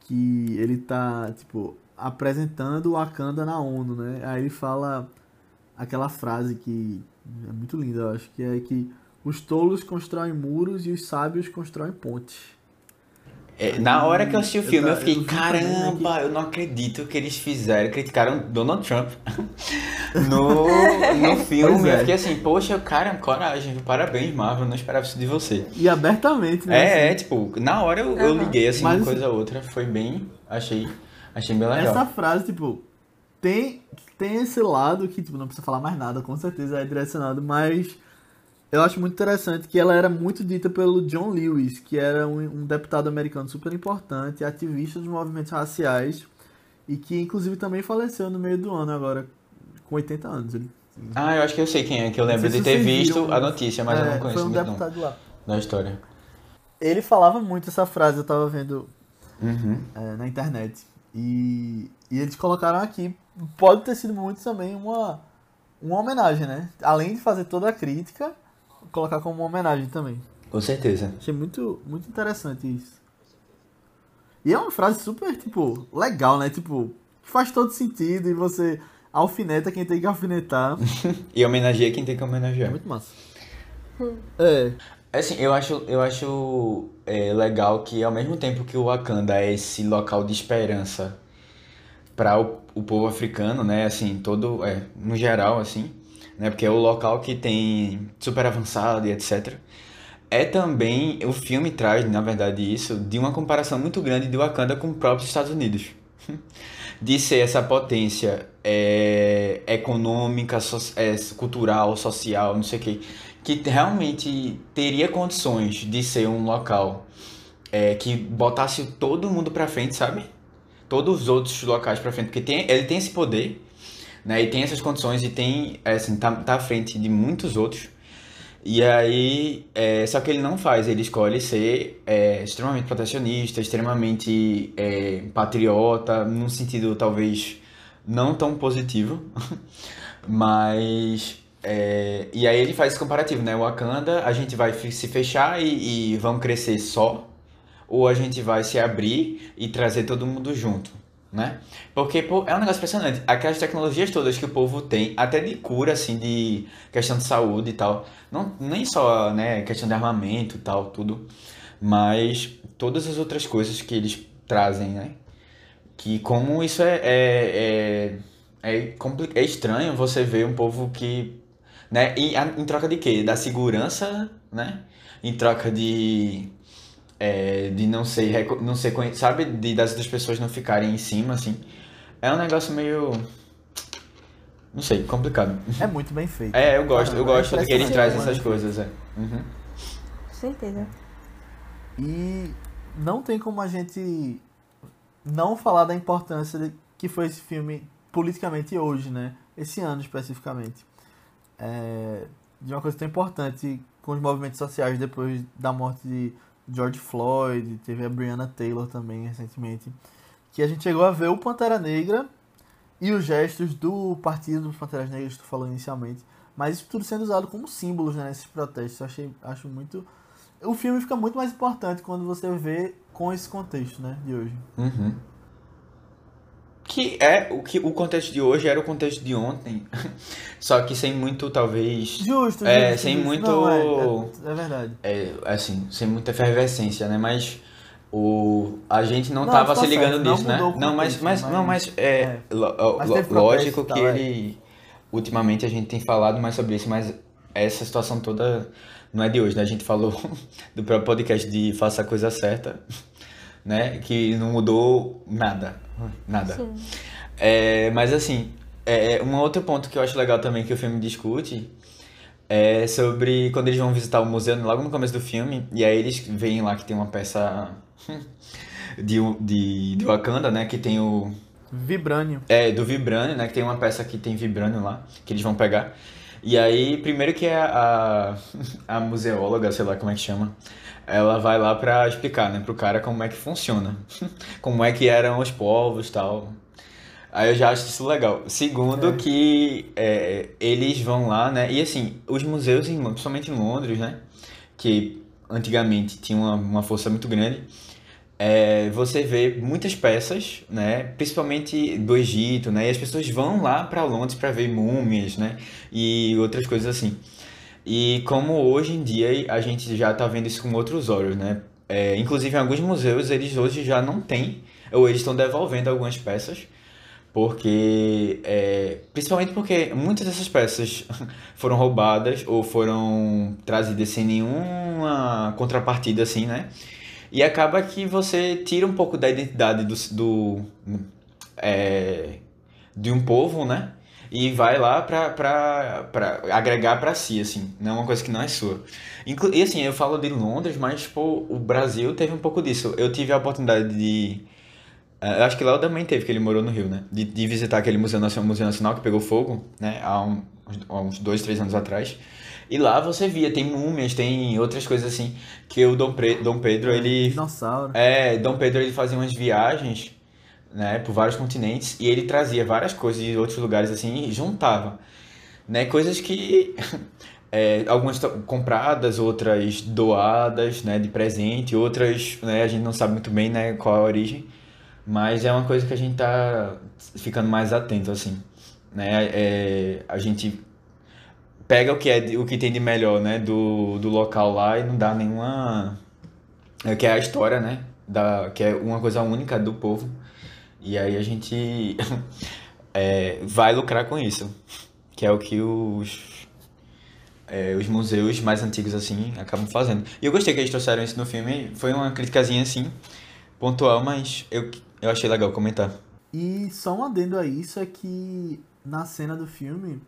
que ele tá, tipo, apresentando o Wakanda na ONU, né? Aí ele fala aquela frase que é muito linda, eu acho, que é que os tolos constroem muros e os sábios constroem pontes. É, na hora que eu assisti o filme, eu, Eu fiquei, eu caramba, eu não acredito que eles fizeram, criticaram Donald Trump [LAUGHS] no, [LAUGHS] no filme. É. Eu fiquei assim, poxa, cara, coragem, parabéns, Marvel, não esperava isso de você. E abertamente, né? É, é, assim. tipo, na hora eu, eu liguei assim, Mas- uma coisa ou outra, foi bem, achei, achei bem legal. Essa frase, tipo, tem, tem esse lado que, tipo, não precisa falar mais nada, com certeza é direcionado, mas eu acho muito interessante que ela era muito dita pelo John Lewis, que era um, um deputado americano super importante, ativista dos movimentos raciais, e que inclusive também faleceu no meio do ano agora, com 80 anos. Ele, Ah, eu acho que eu sei quem é, que eu lembro Não de ter visto viram, a notícia, mas eu é, não conheço Foi um muito não, deputado lá. da história. Ele falava muito essa frase, eu tava vendo Uhum. é, na internet. E, e eles colocaram aqui, pode ter sido muito também uma, uma homenagem, né? Além de fazer toda a crítica, colocar como uma homenagem também. Com certeza. Achei muito, muito interessante isso. E é uma frase super, tipo, legal, né? Tipo, que faz todo sentido e você alfineta quem tem que alfinetar. [LAUGHS] E homenageia quem tem que É homenagear. muito massa. É, Assim, eu acho, eu acho é, legal que ao mesmo tempo que o Wakanda é esse local de esperança para o, o povo africano, né? Assim, todo, é, no geral, assim, né? Porque é o local que tem super avançado e etc. É também, o filme traz, na verdade, isso de uma comparação muito grande de Wakanda com os próprios Estados Unidos. [LAUGHS] De ser essa potência é, econômica, so- é, cultural, social, não sei o quê, que realmente teria condições de ser um local é, que botasse todo mundo pra frente, sabe? Todos os outros locais pra frente, porque tem, ele tem esse poder, né? E tem essas condições e tem, é, assim, tá, tá à frente de muitos outros. E aí, é, só que ele não faz, ele escolhe ser é, extremamente protecionista, extremamente é, patriota, num sentido talvez não tão positivo, [LAUGHS] mas é, e aí ele faz esse comparativo, né? Wakanda, a gente vai se fechar e, e crescer só, ou a gente vai se abrir e trazer todo mundo junto, né? Porque pô, é um negócio impressionante. Aquelas tecnologias todas que o povo tem, até de cura, assim, de questão de saúde e tal, não, nem só, né, questão de armamento e tal, tudo, mas todas as outras coisas que eles trazem, né? Que como isso é, é, é, é, é estranho você ver um povo que né? E em troca de quê? Da segurança, né? Em troca de é, de não ser não ser sabe, de das outras pessoas não ficarem em cima assim. É um negócio meio não sei, complicado. é muito bem feito. É, eu gosto, eu é gosto de que como é essas coisas, é. Uhum. Com certeza. E não tem como a gente não falar da importância de- que foi esse filme politicamente hoje, né? Esse ano especificamente. É, de uma coisa tão importante com os movimentos sociais depois da morte de George Floyd, teve a Breonna Taylor também recentemente, que a gente chegou a ver o Pantera Negra e os gestos do partido dos Panteras Negras que tu falou inicialmente, mas isso tudo sendo usado como símbolos né, nesses protestos. Eu achei, acho muito o filme fica muito mais importante quando você vê com esse contexto, né, de hoje. Uhum. Que é o que o contexto de hoje era o contexto de ontem, [LAUGHS] só que sem muito talvez Justo, É, justo, sem justo. muito- Não, é, é, é verdade. é, assim, sem muita efervescência, né? Mas o, a gente não Não, tava tá se ligando certo, não nisso, né? Não, mas, mas, mas- não, mas é, é. Mas lógico que é. ele ultimamente a gente tem falado mais sobre isso, mas essa situação toda não é de hoje, né? A gente falou [LAUGHS] do próprio podcast de Faça a Coisa Certa, né? Que não mudou nada, nada. Sim. É, mas assim, é, um outro ponto que eu acho legal também que o filme discute É sobre quando eles vão visitar o museu logo no começo do filme, e aí eles veem lá que tem uma peça de, de, de Wakanda, né? Que tem o. Vibrânio. É, do Vibrânio, né? Que tem uma peça que tem Vibrânio lá, que eles vão pegar. E aí, primeiro que a, a, [LAUGHS] a museóloga, sei lá como é que chama, ela vai lá pra explicar, né, pro cara como é que funciona. [LAUGHS] como é que eram os povos e tal. Aí eu já acho isso legal. Segundo, É. que é, eles vão lá, né? E assim, os museus, em, principalmente em Londres, né? Que antigamente tinha uma, uma força muito grande. é, você vê muitas peças, né? Principalmente do Egito, né? E as pessoas vão lá para Londres para ver múmias, né? E outras coisas assim. E como hoje em dia a gente já tá vendo isso com outros olhos, né? É, inclusive em alguns museus eles hoje já não têm, ou eles estão devolvendo algumas peças, porque é, principalmente porque muitas dessas peças [LAUGHS] foram roubadas ou foram trazidas sem nenhuma contrapartida assim, né? E acaba que você tira um pouco da identidade do, do é, de um povo, né? E vai lá pra, pra, pra agregar pra si, assim. Não é uma coisa que não é sua. Inclu e assim, eu falo de Londres, mas, pô, o Brasil teve um pouco disso. Eu tive a oportunidade de... eh, Eu acho que Léo também teve, que ele morou no Rio, né? De, de visitar aquele Museu Nacional, Museu Nacional que pegou fogo, né? Há, um- há uns dois, três anos atrás. E lá você via, tem múmias, tem outras coisas assim, que o Dom, Pre Dom Pedro, ele Dinossauro. é, Dom Pedro ele fazia umas viagens, né, por vários continentes e ele trazia várias coisas de outros lugares assim e juntava, né, coisas que [LAUGHS] é, algumas compradas, outras doadas, né, de presente, outras, né, a gente não sabe muito bem, né, qual a origem, mas é uma coisa que a gente tá ficando mais atento assim, né, é, a gente pega o que é o que tem de melhor, né, do, do local lá e não dá nenhuma é, que é a história, né? Da, que é uma coisa única do povo. E aí a gente [LAUGHS] é, vai lucrar com isso. Que é o que os, é, os museus mais antigos, assim, acabam fazendo. E eu gostei que eles trouxeram isso no filme. Foi uma criticazinha, assim, pontual, mas eu, eu achei legal comentar. E só um adendo a isso é que na cena do filme,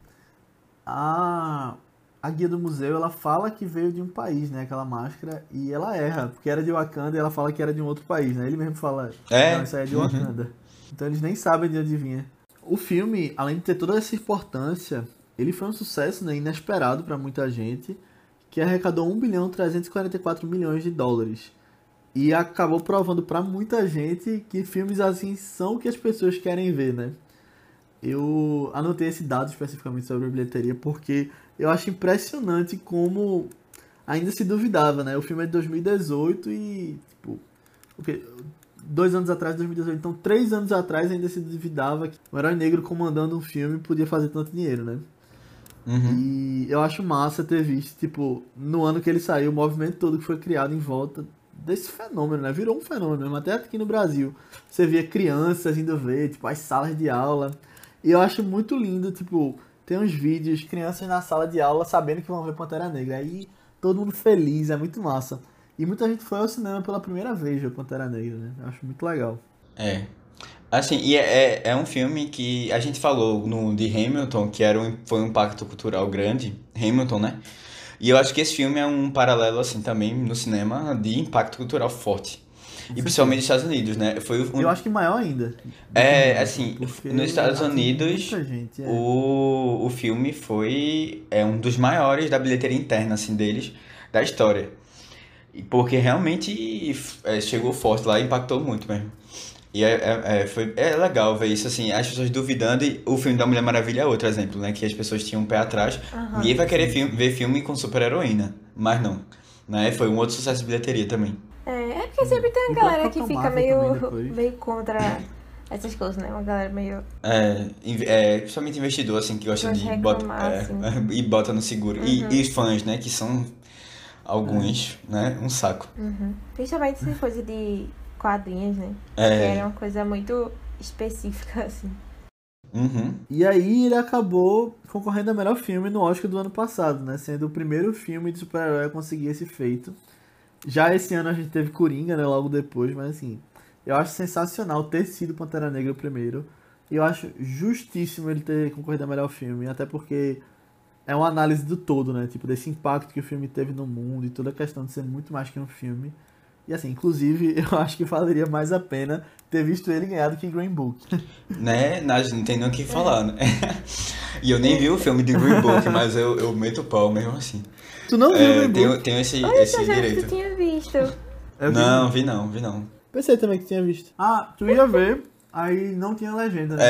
a, a guia do museu ela fala que veio de um país, né? Aquela máscara, e ela erra, porque era de Wakanda e ela fala que era de um outro país, né? Ele mesmo fala, É? não, isso aí é de Uhum. Então eles nem sabem de onde vinha. O filme, além de ter toda essa importância, ele foi um sucesso né, inesperado para muita gente, que arrecadou 1 bilhão 344 milhões de dólares. E acabou provando pra muita gente que filmes assim são o que as pessoas querem ver, né? Eu anotei esse dado especificamente sobre a bilheteria porque eu acho impressionante como ainda se duvidava, né? O filme é de 2018 e, tipo, o quê? Dois anos atrás, 2018. Então, três anos atrás ainda se duvidava que um herói negro comandando um filme podia fazer tanto dinheiro, né? Uhum. E eu acho massa ter visto, tipo, no ano que ele saiu, o movimento todo que foi criado em volta desse fenômeno, né? Virou um fenômeno mesmo, até aqui no Brasil. Você via crianças indo ver, tipo, as salas de aula. E eu acho muito lindo, tipo, tem uns vídeos, crianças na sala de aula sabendo que vão ver Pantera Negra. Aí todo mundo feliz, é muito massa. E muita gente foi ao cinema pela primeira vez ver Pantera Negra, né? Eu acho muito legal. É. Assim, e é, é, é um filme que a gente falou no, de Hamilton, que era um, foi um impacto cultural grande. Hamilton, né? E eu acho que esse filme é um paralelo, assim, também no cinema de impacto cultural forte. E principalmente nos Estados Unidos, né? Foi um, Eu acho que maior ainda. É, assim, Porque nos Estados Unidos, gente, é. o, o filme foi é um dos maiores da bilheteria interna, assim, deles, da história. E Porque realmente é, chegou forte lá e impactou muito mesmo. E é, é, é, foi, é legal ver isso, assim, as pessoas duvidando, e o filme da Mulher Maravilha é outro exemplo, né? Que as pessoas tinham um pé atrás. Aham. Ninguém vai querer filme- ver filme com super-heroína, mas não. Né? Foi um outro sucesso de bilheteria também. É, é porque sempre tem uma galera que fica meio, meio contra essas coisas, né? Uma galera meio. É, é, principalmente investidor, assim, que gosta de de bota, reclamar, é, assim. [LAUGHS] e bota no seguro. E, Uhum. e os fãs, né, que são alguns, né, um saco. Uhum. Principalmente essa coisa de quadrinhos, né? Que É, era uma coisa muito específica, assim. uhum, E aí ele acabou concorrendo a melhor filme no Oscar do ano passado, né? Sendo o primeiro filme de super-herói a conseguir esse feito. Já esse ano a gente teve Coringa, né? Logo depois, mas assim, eu acho sensacional ter sido Pantera Negra o primeiro. E eu acho justíssimo ele ter concorrido a melhor filme, até porque é uma análise do todo, né? Tipo, desse impacto que o filme teve no mundo e toda a questão de ser muito mais que um filme. E assim, inclusive, [LAUGHS] eu acho que valeria mais a pena ter visto ele ganhar do que Green Book. [LAUGHS] Né? Não tem nem o que falar, né? [LAUGHS] E eu nem vi o filme de Green Book, mas eu, eu meto o pau mesmo assim. Tu não viu É, Green Book? tenho, tenho esse, Olha, esse eu já que direito. tu tinha visto. Eu vi. Não, vi não, vi não. Pensei também que tinha visto. Ah, tu ia ver, aí não tinha legenda, né?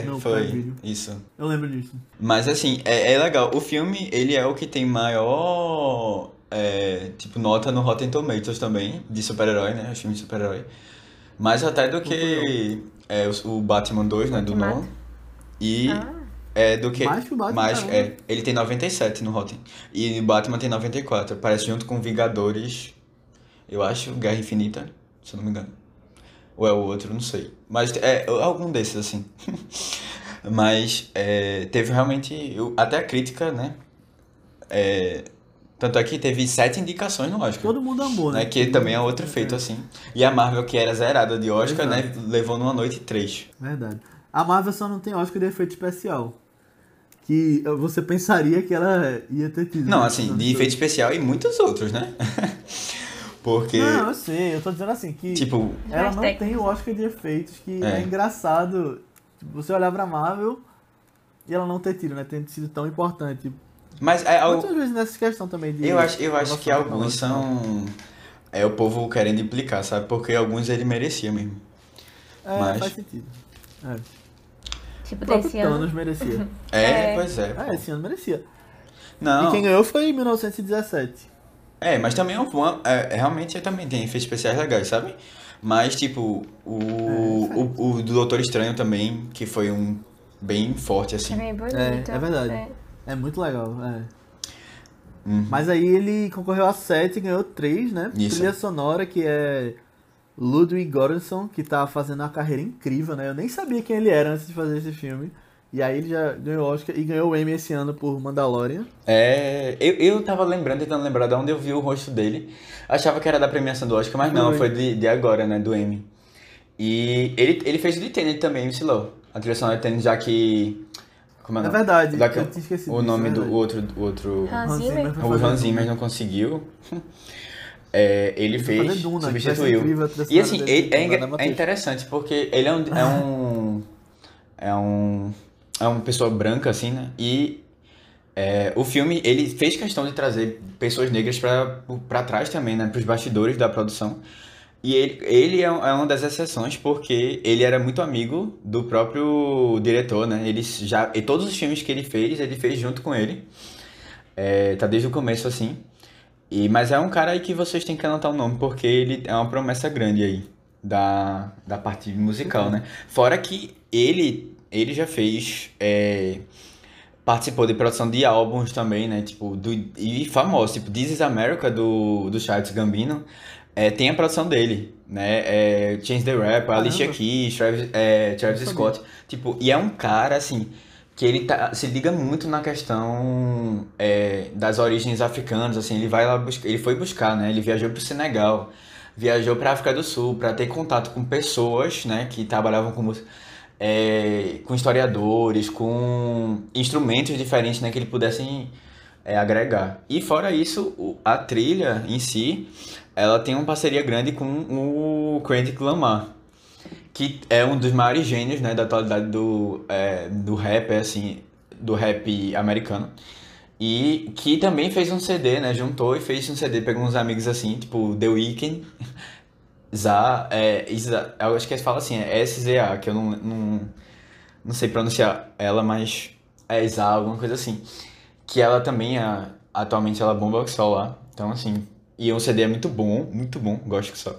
É, no foi. Isso. Eu lembro disso. Mas assim, é, é legal. O filme, ele é o que tem maior, é, tipo, nota no Rotten Tomatoes também, de super-herói, né? Os filmes de super-herói. Mais até do que é, o, o Batman 2, né? Do. Nolan. E Ah, é do que... Mais que o Batman, Mais, caramba. é. Ele tem 97 no Rotten. E o Batman tem 94. Parece junto com Vingadores, eu acho, Guerra Infinita, se eu não me engano. Ou é o outro, não sei. Mas é algum desses, assim. [LAUGHS] Mas é, teve realmente. até a crítica, né? É, tanto é que teve sete indicações no Oscar. Todo mundo amou, né? Né, que também é outro feito assim. E a Marvel, que era zerada de Oscar, Exato. né? Levou numa noite três. Verdade. A Marvel só não tem Oscar de efeito especial. Que você pensaria que ela ia ter tido. Não, né? assim, de efeito especial e muitos outros, né? [LAUGHS] Porque, Não, eu sei, eu tô dizendo assim, que tipo, ela não técnicos. tem o Oscar de efeitos, que é, É. engraçado tipo, você olhar pra Marvel e ela não ter tido, né? Tendo sido tão importante. mas é algo. Muitas vezes nessa questão também de. Eu acho, eu acho que alguns tecnológica. são. É o povo querendo implicar, sabe? Porque alguns ele merecia mesmo. É, mas- faz sentido. É. tipo, desse ano. Thanos merecia. É, [LAUGHS] É. pois é. é, esse ano merecia. Não. E quem ganhou foi em 1917. É, mas também é um bom- é, realmente também tem efeitos especiais legais, sabe? Mas, tipo, o, É, o, o do Doutor Estranho também, que foi um bem forte, É assim. bem bonito. É, é verdade. É. É muito legal, é. Uhum. Mas aí ele concorreu a 7 e ganhou 3, né? Isso. Trilha sonora, que é Ludwig Göransson, que tá fazendo uma carreira incrível, né? Eu nem sabia quem ele era antes de fazer esse filme. E aí ele já ganhou Oscar e ganhou o Emmy esse ano por Mandalorian. É, eu, eu tava lembrando, tentando lembrar de onde eu vi o rosto dele. Achava que era da premiação do Oscar, mas não, Foi. foi de, de agora, né, do Emmy. E ele, ele fez o de Tenet também, MC Low. A trilha sonora de Tenet, já que... Como é, o É verdade, Daqui- eu tinha esquecido O disso, nome é do outro... O outro Hans Zimmer. o Hans Zimmer não conseguiu. [LAUGHS] É, ele Ele fez, Duna, ser substituiu. incrível E assim, dele, é, uma é interessante porque ele é um, é um. É um. É uma pessoa branca, assim, né? E é, o filme, ele fez questão de trazer pessoas negras pra trás também, né? Pros bastidores da produção. E ele, ele é, é uma das exceções porque ele era muito amigo do próprio diretor, né? Ele já, e todos os filmes que ele fez, ele fez junto com ele. É, tá desde o começo assim. E, mas é um cara aí que vocês têm que anotar o nome, porque ele é uma promessa grande aí da, da parte musical, né? Fora que ele, ele já fez. é, participou de produção de álbuns também, né? Tipo, do, e famoso, tipo, This is America do, do Charles Gambino. é, tem a produção dele, né? É, Change the Rap, Alicia Caramba. Keys, Travis, é, Travis Scott. Tipo, e é um cara, assim, que ele tá, se liga muito na questão é, das origens africanas, assim, ele vai lá buscar, ele foi buscar, né? Ele viajou pro Senegal, viajou pra África do Sul para ter contato com pessoas, né, que trabalhavam com música, é, com historiadores, com instrumentos diferentes, né, que ele pudessem é, agregar. E fora isso, a trilha em si, ela tem uma parceria grande com o Kendrick Lamar que é um dos maiores gênios, né, da atualidade do, é, do rap, assim, do rap americano. E que também fez um CD, né, juntou e fez um CD, pegou uns amigos assim, tipo The Weeknd, Za, é, Isa, eu acho que eles falam assim, é S-Z-A, que eu não, não, não sei pronunciar ela, mas é Isa, alguma coisa assim. Que ela também, é, atualmente, ela bomba que só lá. Então, assim, e o CD é muito bom, muito bom, gosto que só.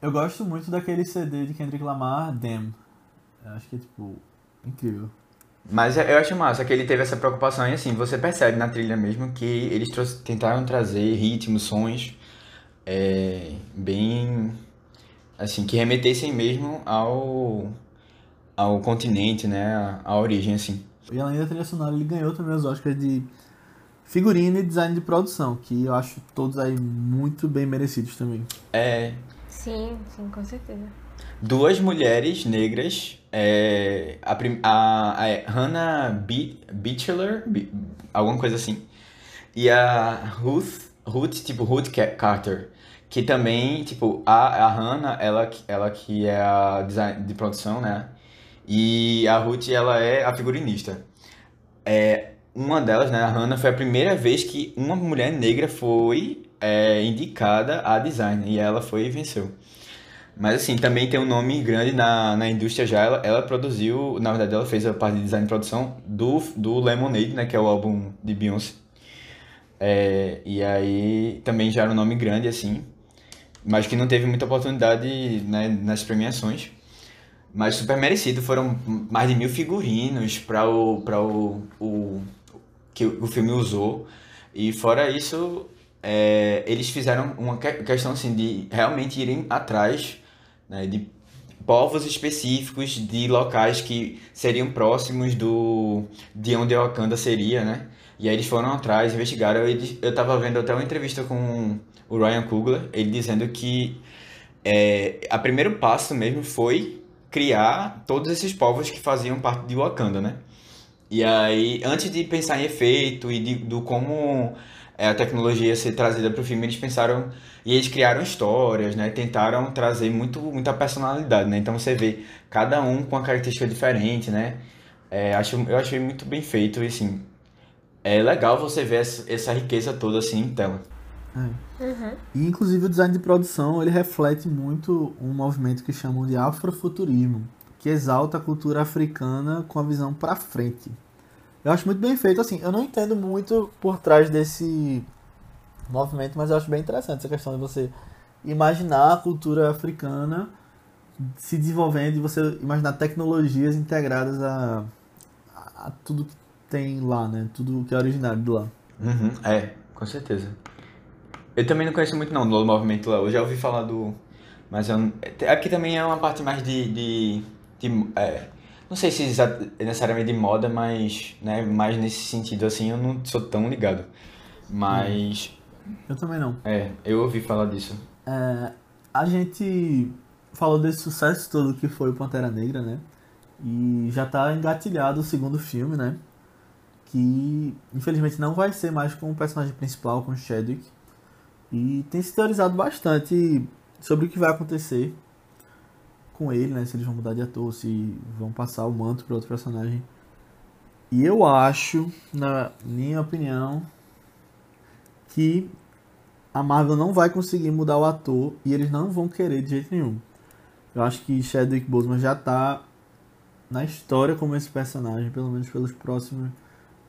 Eu gosto muito daquele CD de Kendrick Lamar, Damn. Eu acho que é, tipo, incrível. Mas eu acho massa que ele teve essa preocupação e assim, você percebe na trilha mesmo que eles tentaram trazer ritmos, sons é, bem assim, que remetessem mesmo ao, ao continente, né? À, à origem, assim. E além da trilha sonora, ele ganhou também os Oscars de figurino e design de produção, que eu acho todos aí muito bem merecidos também. É, Sim, sim, com certeza. duas mulheres negras, é, a, prim- a, a Hannah Be Beachler, Be- alguma coisa assim, e a Ruth, Ruth, tipo Ruth Ca- Carter, que também, tipo, a, a Hannah, ela, ela que é a design de produção, né? E a Ruth, ela é a figurinista. É, uma delas, né, a Hannah, foi a primeira vez que uma mulher negra foi é, indicada a design, e ela foi e venceu. Mas assim, também tem um nome grande na, na indústria já. Ela, ela produziu, na verdade, ela fez a parte de design e produção do, do Lemonade, né? Que é o álbum de Beyoncé. É, e aí também já era um nome grande, assim. Mas que não teve muita oportunidade, né, nas premiações. Mas super merecido. Foram mais de mil figurinos para o, para o, o que o filme usou. E fora isso, é, eles fizeram uma que- questão assim de realmente irem atrás né, de povos específicos, de locais que seriam próximos do de onde a Wakanda seria, né? E aí eles foram atrás, investigaram. Eu, eu tava vendo até uma entrevista com o Ryan Coogler, ele dizendo que é, a primeiro passo mesmo foi criar todos esses povos que faziam parte de Wakanda, né? E aí, antes de pensar em efeito e de, do como é, a tecnologia ia ser trazida para o filme, eles pensaram e eles criaram histórias, né? Tentaram trazer muito, muita personalidade, né? Então você vê cada um com uma característica diferente, né? É, acho, eu achei muito bem feito e assim, é legal você ver essa, essa riqueza toda assim em tela. E inclusive o design de produção ele reflete muito um movimento que chamam de afrofuturismo, que exalta a cultura africana com a visão pra frente. Eu acho muito bem feito, assim, eu não entendo muito por trás desse movimento, mas eu acho bem interessante essa questão de você imaginar a cultura africana se desenvolvendo e você imaginar tecnologias integradas a, a tudo que tem lá, né? Tudo que é originário de lá. Uhum, é, com certeza. Eu também não conheço muito não do movimento lá. Eu já ouvi falar do. Mas eu não... É porque também é uma parte mais de. de, de- é, não sei se exa- necessariamente de moda, mas. Né, mais nesse sentido assim, eu não sou tão ligado. Mas. Eu também não. É, eu ouvi falar disso. É, a gente falou desse sucesso todo que foi o Pantera Negra, né? E já tá engatilhado o segundo filme, né? Que infelizmente não vai ser mais com o personagem principal, com o Chadwick. E tem se teorizado bastante sobre o que vai acontecer com ele, né? Se eles vão mudar de ator, se vão passar o manto para outro personagem. E eu acho, na minha opinião, que a Marvel não vai conseguir mudar o ator e eles não vão querer de jeito nenhum. Eu acho que Chadwick Boseman já tá na história como esse personagem, pelo menos pelos próximos.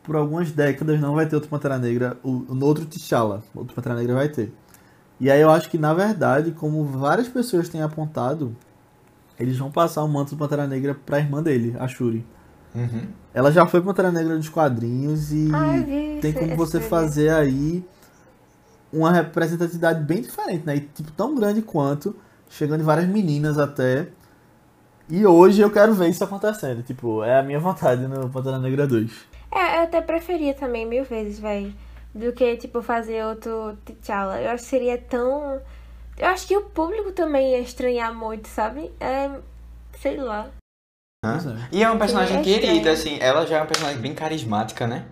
Por algumas décadas não vai ter outro Pantera Negra, o, o outro T'Challa, outro Pantera Negra vai ter. E aí eu acho que na verdade, como várias pessoas têm apontado, eles vão passar o manto do Pantera Negra pra irmã dele, a Shuri. Uhum. Ela já foi Pantera Negra nos quadrinhos e vi tem como você fazer aí uma representatividade bem diferente, né? E, tipo, tão grande quanto, chegando em várias meninas até. E hoje eu quero ver isso acontecendo. Tipo, é a minha vontade no Pantera Negra 2. É, eu até preferia também mil vezes, velho, do que, tipo, fazer outro T'Challa. Eu acho que seria tão. Eu acho que o público também ia estranhar muito, sabe? É. Sei lá. É. E é uma personagem é querida, estranho. assim. Ela já é uma personagem bem carismática, né?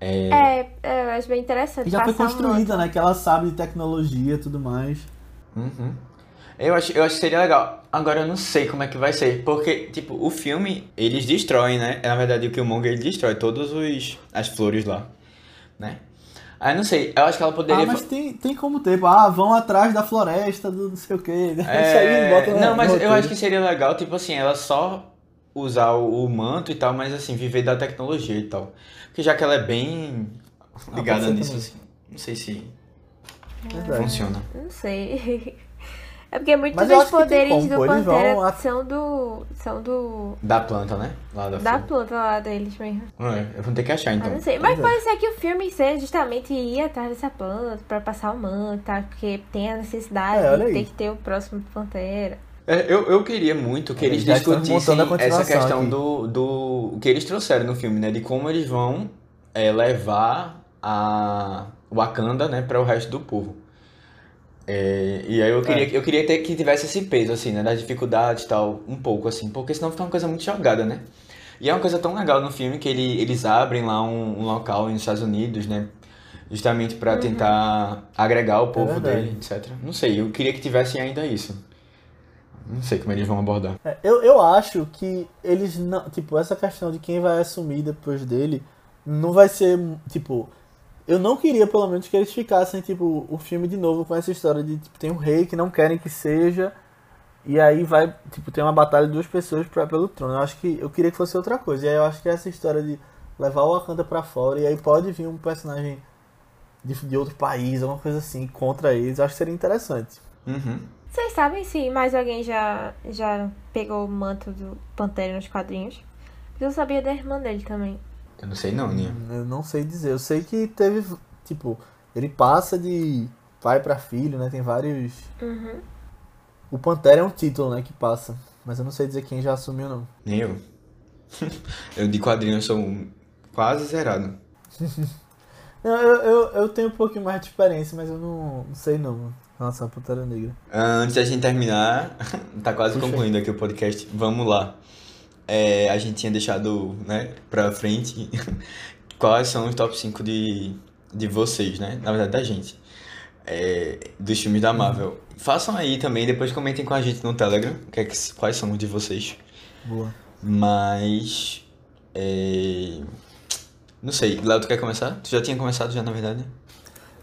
É, é, eu acho bem interessante. E já foi passar um construída, né? Que ela sabe de tecnologia e tudo mais. Uhum. Eu acho, eu acho que seria legal. Agora eu não sei como é que vai ser. Porque, tipo, o filme, eles destroem, né? Na verdade, o Killmonger, ele destrói todas os, as flores lá, né? Aí eu não sei, eu acho que ela poderia... Ah, mas tem, tem como ter. Ah, vão atrás da floresta do não sei o quê. [LAUGHS] Isso aí bota na- É, Não, mas eu acho que seria legal, tipo assim, ela só usar o, o manto e tal, mas assim, viver da tecnologia e tal. Porque já que ela é bem ligada pode ser nisso, também. assim, não sei se Verdade. funciona. Não sei. [LAUGHS] É porque muitos dos poderes como, do Pantera a- são do. são do. Da planta, né? Lá da, da planta lá deles mesmo. É, eu vou ter que achar Ah, então. não sei. Mas é. pode ser que o filme seja justamente ir atrás dessa planta pra passar o manto, tá? Porque tem a necessidade É, de ter que ter o próximo Pantera. É, eu, eu queria muito que Eles eles discutissem essa questão aqui. do, do que eles trouxeram no filme, né? De como eles vão é, levar a Wakanda, né, para o resto do povo. É, e aí eu queria, eu queria ter que tivesse esse peso, assim, né? Das dificuldades e tal, um pouco, assim, porque senão fica uma coisa muito jogada, né? E é uma coisa tão legal no filme que ele, eles abrem lá um, um local nos Estados Unidos, né? Justamente pra tentar agregar o povo verdade. dele, etc. Não sei, eu queria que tivesse ainda isso. Não sei como eles vão abordar. É, eu, eu acho que eles não. Tipo, essa questão de quem vai assumir depois dele não vai ser. Tipo. Eu não queria, pelo menos, que eles ficassem, tipo, o filme de novo com essa história de, tipo, tem um rei que não querem que seja. E aí vai, tipo, tem uma batalha de duas pessoas pra, pelo trono. Eu acho que eu queria que fosse outra coisa. E aí eu acho que essa história de levar o Wakanda pra fora e aí pode vir um personagem de, de outro país, alguma coisa assim, contra eles, eu acho que seria interessante. Uhum. Vocês sabem se mais alguém já, já pegou o manto do Pantera nos quadrinhos? Porque eu sabia da irmã dele também. Eu não sei não, Nia. Eu não sei dizer. Eu sei que teve, tipo, ele passa de pai pra filho, né? Tem vários. Uhum. O Pantera é um título, né? Que passa. Mas eu não sei dizer quem já assumiu, não. Nem eu. [LAUGHS] eu de quadrinhos sou quase zerado. [LAUGHS] Eu, eu, eu, eu tenho um pouquinho mais de experiência, mas eu não, não sei não. em relação à Pantera Negra. Ah, Antes da gente terminar, [LAUGHS] tá quase Puxa concluindo aqui o podcast. Vamos lá. É, a gente tinha deixado, né, pra frente [LAUGHS] quais são os top 5 de, de vocês, né? Na verdade, da gente. É, dos filmes da Marvel. Façam aí também, depois comentem com a gente no Telegram que é que- quais são os de vocês. Boa. Mas. É, não sei, Léo, tu quer começar? Tu já tinha começado já, na verdade?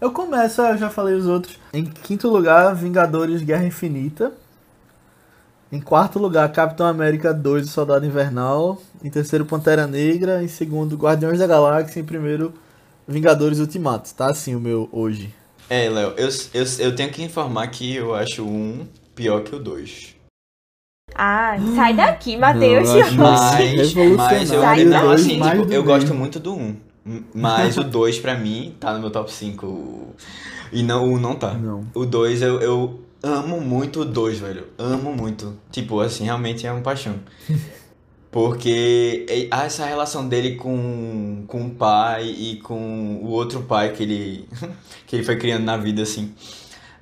Eu começo, eu já falei os outros. Em quinto lugar, Vingadores Guerra Infinita. Em quarto lugar, Capitão América 2, o Soldado Invernal. Em terceiro, Pantera Negra. Em segundo, Guardiões da Galáxia. Em primeiro, Vingadores Ultimato. Tá assim o meu hoje. É, Léo, eu, eu, eu tenho que informar que eu acho um pior que o dois. Ah, sai daqui, Matheus. [LAUGHS] Mas, mas eu, Sai não, assim, tipo, eu gosto muito do 1. Mas o 2 pra mim tá no meu top 5. E não, o 1 não tá. Não. O 2 eu, eu amo muito o 2, velho. Amo muito. Tipo, assim, realmente é uma paixão. [LAUGHS] Porque há essa relação dele com, com o pai e com o outro pai que ele, [LAUGHS] que ele foi criando na vida, assim.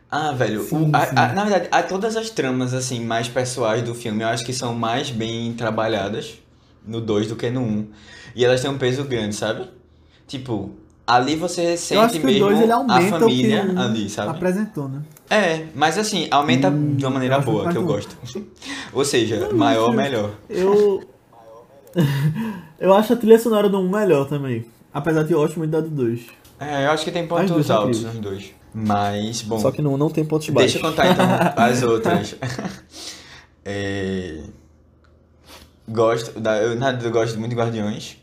Ah, velho, o- Sim, a- sim. a- na verdade, há todas as tramas, assim, mais pessoais do filme, eu acho que são mais bem trabalhadas no 2 do que no 1. Um. E elas têm um peso grande, sabe? Tipo, ali você eu acho sente que o mesmo 2 ele a aumenta família o que ali, sabe? apresentou, né? É, mas assim, aumenta Hum, de uma maneira boa, que eu gosto. Ou seja, maior, melhor. Eu. [LAUGHS] eu acho a trilha sonora do 1 melhor também. Apesar de gosto muito da do 2. É, eu acho que tem pontos altos nos dois. Mas, bom, Só que no 1 não tem pontos baixos. deixa eu contar então [LAUGHS] as outras. [LAUGHS] É, Gosto, da, eu, eu gosto muito de Guardiões.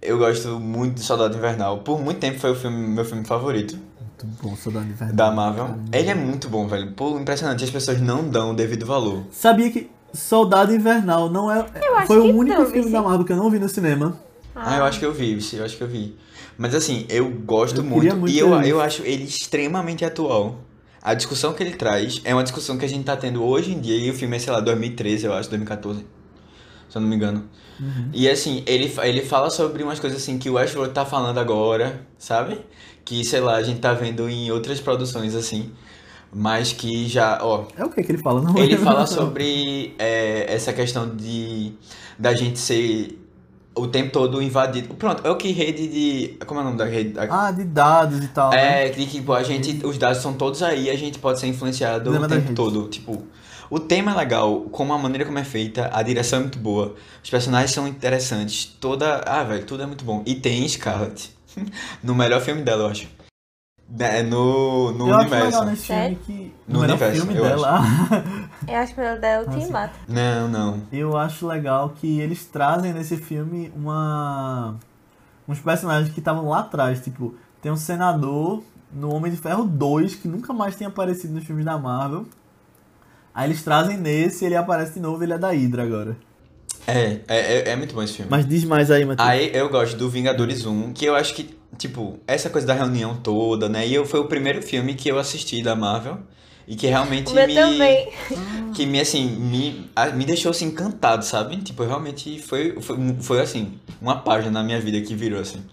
Eu gosto muito de Soldado Invernal. Por muito tempo foi o filme, meu filme favorito Muito bom, Soldado Invernal. da Marvel. Ele é muito bom, velho. Pô, impressionante. As pessoas não dão o devido valor. Sabia que Soldado Invernal não é. Eu acho Foi que o único não, filme Vici. da Marvel que eu não vi no cinema. Ah, eu acho que eu vi, eu acho que eu vi. Mas assim, eu gosto Eu muito, muito e eu, eu acho ele extremamente atual. A discussão que ele traz é uma discussão que a gente tá tendo hoje em dia, e o filme é, sei lá, 2013, eu acho, 2014, se eu não me engano. E assim, ele, ele fala sobre umas coisas assim que o Ashford tá falando agora, sabe? Que, sei lá, a gente tá vendo em outras produções assim, mas que já, ó, É o que que ele fala? Não ele fala sobre é, essa questão de da gente ser o tempo todo invadido. Pronto, é o que rede de. Como é o nome da rede? Ah, de dados e tal. né? é, que tipo, a gente. Os dados são todos aí, a gente pode ser influenciado Lembra o tempo todo. Tipo, o tema é legal, como a maneira como é feita, a direção é muito boa, os personagens são interessantes, toda. Ah, velho, tudo é muito bom. E tem Scarlett. [LAUGHS] no melhor filme dela, eu acho. É, no, no eu acho universo. legal nesse filme que. No universo, filme eu dela. [LAUGHS] Eu acho que o melhor dela é o Ultimato. Não, não. Eu acho legal que eles trazem nesse filme uma uns personagens que estavam lá atrás, tipo, tem um senador no Homem de Ferro 2 que nunca mais tinha aparecido nos filmes da Marvel. Aí eles trazem nesse, ele aparece de novo, ele é da Hydra agora. É, é, é, é muito bom esse filme. Mas diz mais aí, Matheus. Aí eu gosto do Vingadores 1, que eu acho que, tipo, essa coisa da reunião toda, né? E eu, foi o primeiro filme que eu assisti da Marvel e que realmente O meu me. também. [LAUGHS] Que me, assim, me, a- me deixou assim encantado, sabe? Tipo, realmente foi, foi, foi assim, uma página na minha vida que virou assim.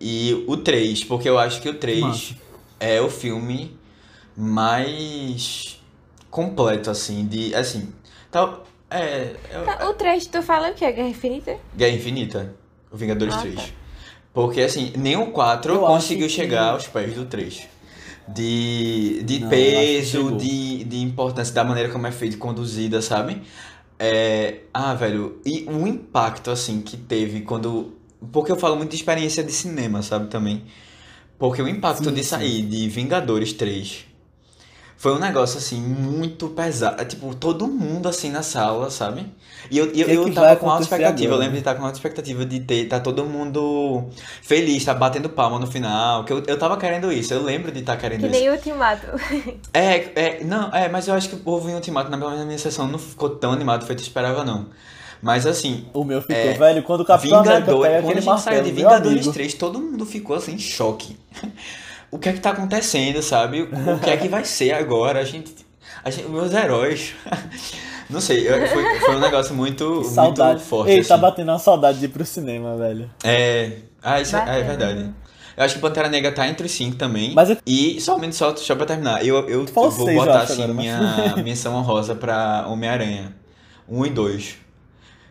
E o 3, porque eu acho que o 3 Massa. é o filme mais completo, assim, de, assim, tal, é, é- Tá, O 3, tu fala o que? Guerra Infinita? Guerra Infinita, o Vingadores Ah, 3. tá. Porque, assim, nem o 4 Eu conseguiu acho que- chegar aos pés do 3. De, de Não, peso, de, de importância da maneira como é feito, conduzida, sabe? É, ah, velho, e o impacto, assim, que teve quando... Porque eu falo muito de experiência de cinema, sabe, também. Porque o impacto Sim, de sim. sair de Vingadores 3 foi um negócio, assim, muito pesado. Tipo, todo mundo, assim, na sala, sabe? E eu, eu, que é eu que tava com alta expectativa. Eu agora, lembro de estar com alta expectativa de ter, tá todo mundo feliz, tá batendo palma no final. Que eu, eu tava querendo isso. Eu lembro de estar querendo Que isso. nem o Ultimato. [LAUGHS] É, é, não, é, mas eu acho que o povo em Ultimato, na, minha sessão, não ficou tão animado feito eu esperava, não. Mas assim, O meu ficou, É, velho, quando o Capitão América Vingadores, pega quando a gente saiu martelo, de meu Vingadores amigo. 3, todo mundo ficou assim em choque. O que é que tá acontecendo, sabe? O que é que vai ser agora? A gente, a gente meus heróis. [LAUGHS] Não sei, eu- foi, foi um negócio muito, Que muito saudade. forte. Ei, tá assim. batendo uma saudade de ir pro cinema, velho. É, ah, isso é, é Bacana. verdade. Eu acho que Pantera Negra tá entre os cinco também. Mas eu- E somente só, só pra terminar, eu, eu, eu vou seis, eu botar acho, assim agora, mas- minha [LAUGHS] menção honrosa pra Homem-Aranha. Um e dois.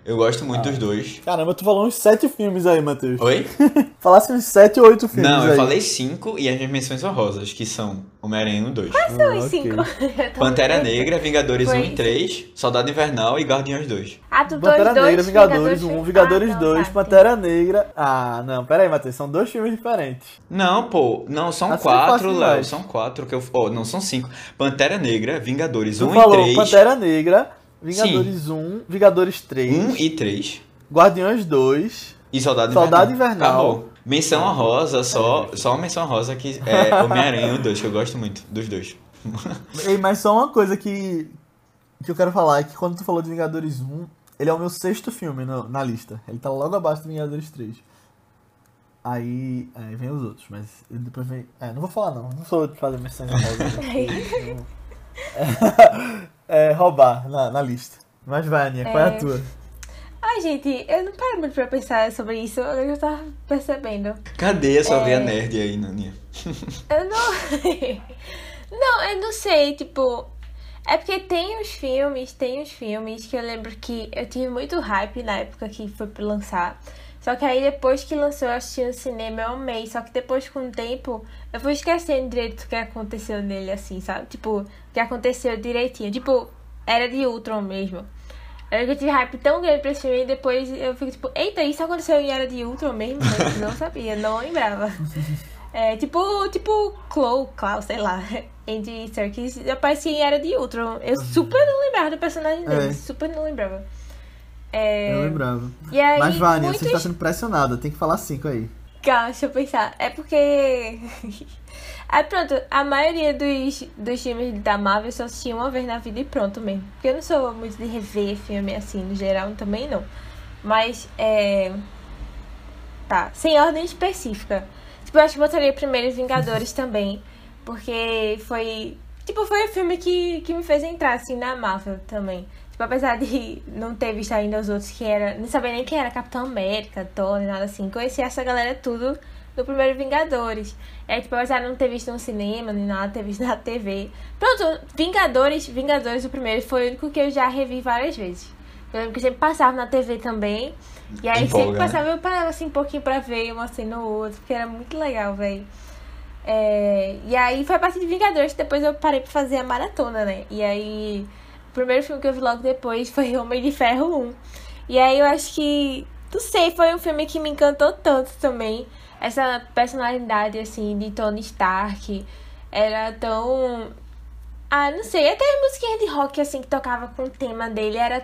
Eu gosto muito Ah. dos dois. Caramba, tu falou uns sete filmes aí, Matheus. Oi? [LAUGHS] Falasse uns sete ou oito filmes Não, aí. eu falei cinco e as minhas menções honrosas, que são Homem-Aranha 1 e 2. São Ah, os ok. cinco. [LAUGHS] [LAUGHS] Pantera. Negra, Vingadores Foi 1 e isso. 3, Soldado Invernal e Guardiões 2. Ah, tu Pantera dois, Negra, dois, Vingadores 1, foi- Vingadores Ah, não, 2, tá, Pantera Negra. Ah, não, pera aí, Matheus, são dois filmes diferentes. Não, pô, não, são Assim é quatro, Léo, são quatro que eu... Oh, não, são cinco. Pantera Negra, Vingadores Tu 1 falou e 3. Pantera Negra, Vingadores 1, Vingadores 3, 1 e 3 Guardiões 2. e Soldado, Soldado Invernal. Invernal. Acabou. Menção honrosa, só, só uma menção honrosa que é Homem-Aranha 1 e 2, que eu gosto muito dos dois. [LAUGHS] Ei, mas só uma coisa que, que eu quero falar é que quando tu falou de Vingadores 1, ele é o meu sexto filme no- na lista. Ele tá logo abaixo do Vingadores 3. Aí, aí vem os outros, mas depois vem. É, não vou falar não, não sou de fazer menções honrosas. [LAUGHS] [LAUGHS] é, roubar na, na lista. Mas vai, Aninha, qual é a É. tua? Ai, gente, eu não paro muito pra pensar sobre isso, eu tava percebendo. Cadê essa É. veia nerd aí, Naninha? Eu não. [LAUGHS] não, eu não sei, tipo. É porque tem os filmes, tem os filmes que eu lembro que eu tive muito hype na época que foi pra lançar. Só que aí depois que lançou eu assisti no cinema, eu amei. Só que depois com o tempo eu fui esquecendo direito o que aconteceu nele, assim, sabe? Tipo, o que aconteceu direitinho. Tipo, era de Ultron mesmo. Eu tive hype tão grande pra esse filme e depois eu fico tipo, eita, isso aconteceu em Era de Ultron mesmo? Eu [LAUGHS] não sabia, não lembrava. [LAUGHS] É, tipo, tipo, Chloe, Klaus, sei lá. [LAUGHS] Andy Serkis aparecia em Era de Ultron. Eu super não lembrava do personagem dele, É. super não lembrava. É, Eu lembrava. Aí, Mas, Vânia, muitos... você está sendo pressionada, tem que falar cinco aí. Calma, deixa eu pensar. É porque. [LAUGHS] Aí pronto, a maioria dos, dos filmes da Marvel eu só assisti uma vez na vida e pronto mesmo. Porque eu não sou muito de rever filme assim, no geral, também não. Mas, é. Tá, sem ordem específica. Tipo, eu acho que botaria primeiro Vingadores também. Porque foi. Tipo, foi o filme que, que me fez entrar assim na Marvel também. Tipo, apesar de não ter visto ainda os outros que era. Não sabia nem quem era Capitão América, Thor, nem nada assim. Conheci essa galera tudo no primeiro Vingadores. É, tipo, apesar de não ter visto no cinema, nem nada, ter visto na TV. Pronto, Vingadores, Vingadores, o primeiro, foi o único que eu já revi várias vezes. Eu lembro que sempre passava na TV também. E aí Empolga, sempre né? passava, eu parava assim um pouquinho pra ver uma cena ou outra, porque era muito legal, velho. É, e aí foi a partir de Vingadores que depois eu parei pra fazer a maratona, né? E aí, o primeiro filme que eu vi logo depois foi [LAUGHS] Homem de Ferro 1. E aí eu acho que, não sei, foi um filme que me encantou tanto também. Essa personalidade, assim, de Tony Stark era tão. Ah, não sei, até as musiquinhas de rock, assim, que tocava com o tema dele era.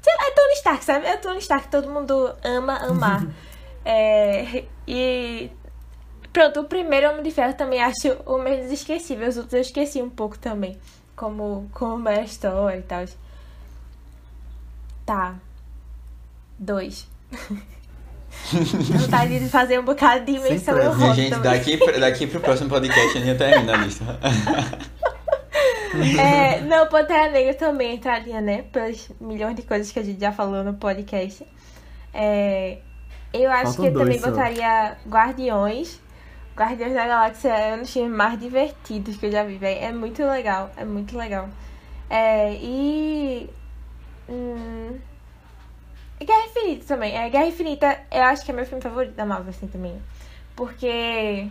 Sei lá, é Tony Stark, sabe? É Tony Stark, todo mundo ama amar. [LAUGHS] é, e Pronto, o primeiro Homem de Ferro também acho o menos esquecível. Os outros eu esqueci um pouco também. Como, como é a história e tal. Tá. Dois. Vontade de fazer um bocado de eu Minha rodo gente, também. daqui, daqui pro próximo podcast a gente termina a lista. [LAUGHS] É, não, Pantera Negra também entraria, né? Pelas milhões de coisas que a gente já falou no podcast. É, eu acho Faltam que eu também dois só. botaria Guardiões. Guardiões da Galáxia é um dos filmes mais divertidos que eu já vi, velho. É muito legal, é muito legal. É, e. Hum, Guerra Infinita também. É, Guerra Infinita, eu acho que é meu filme favorito da Marvel, assim, também. Porque.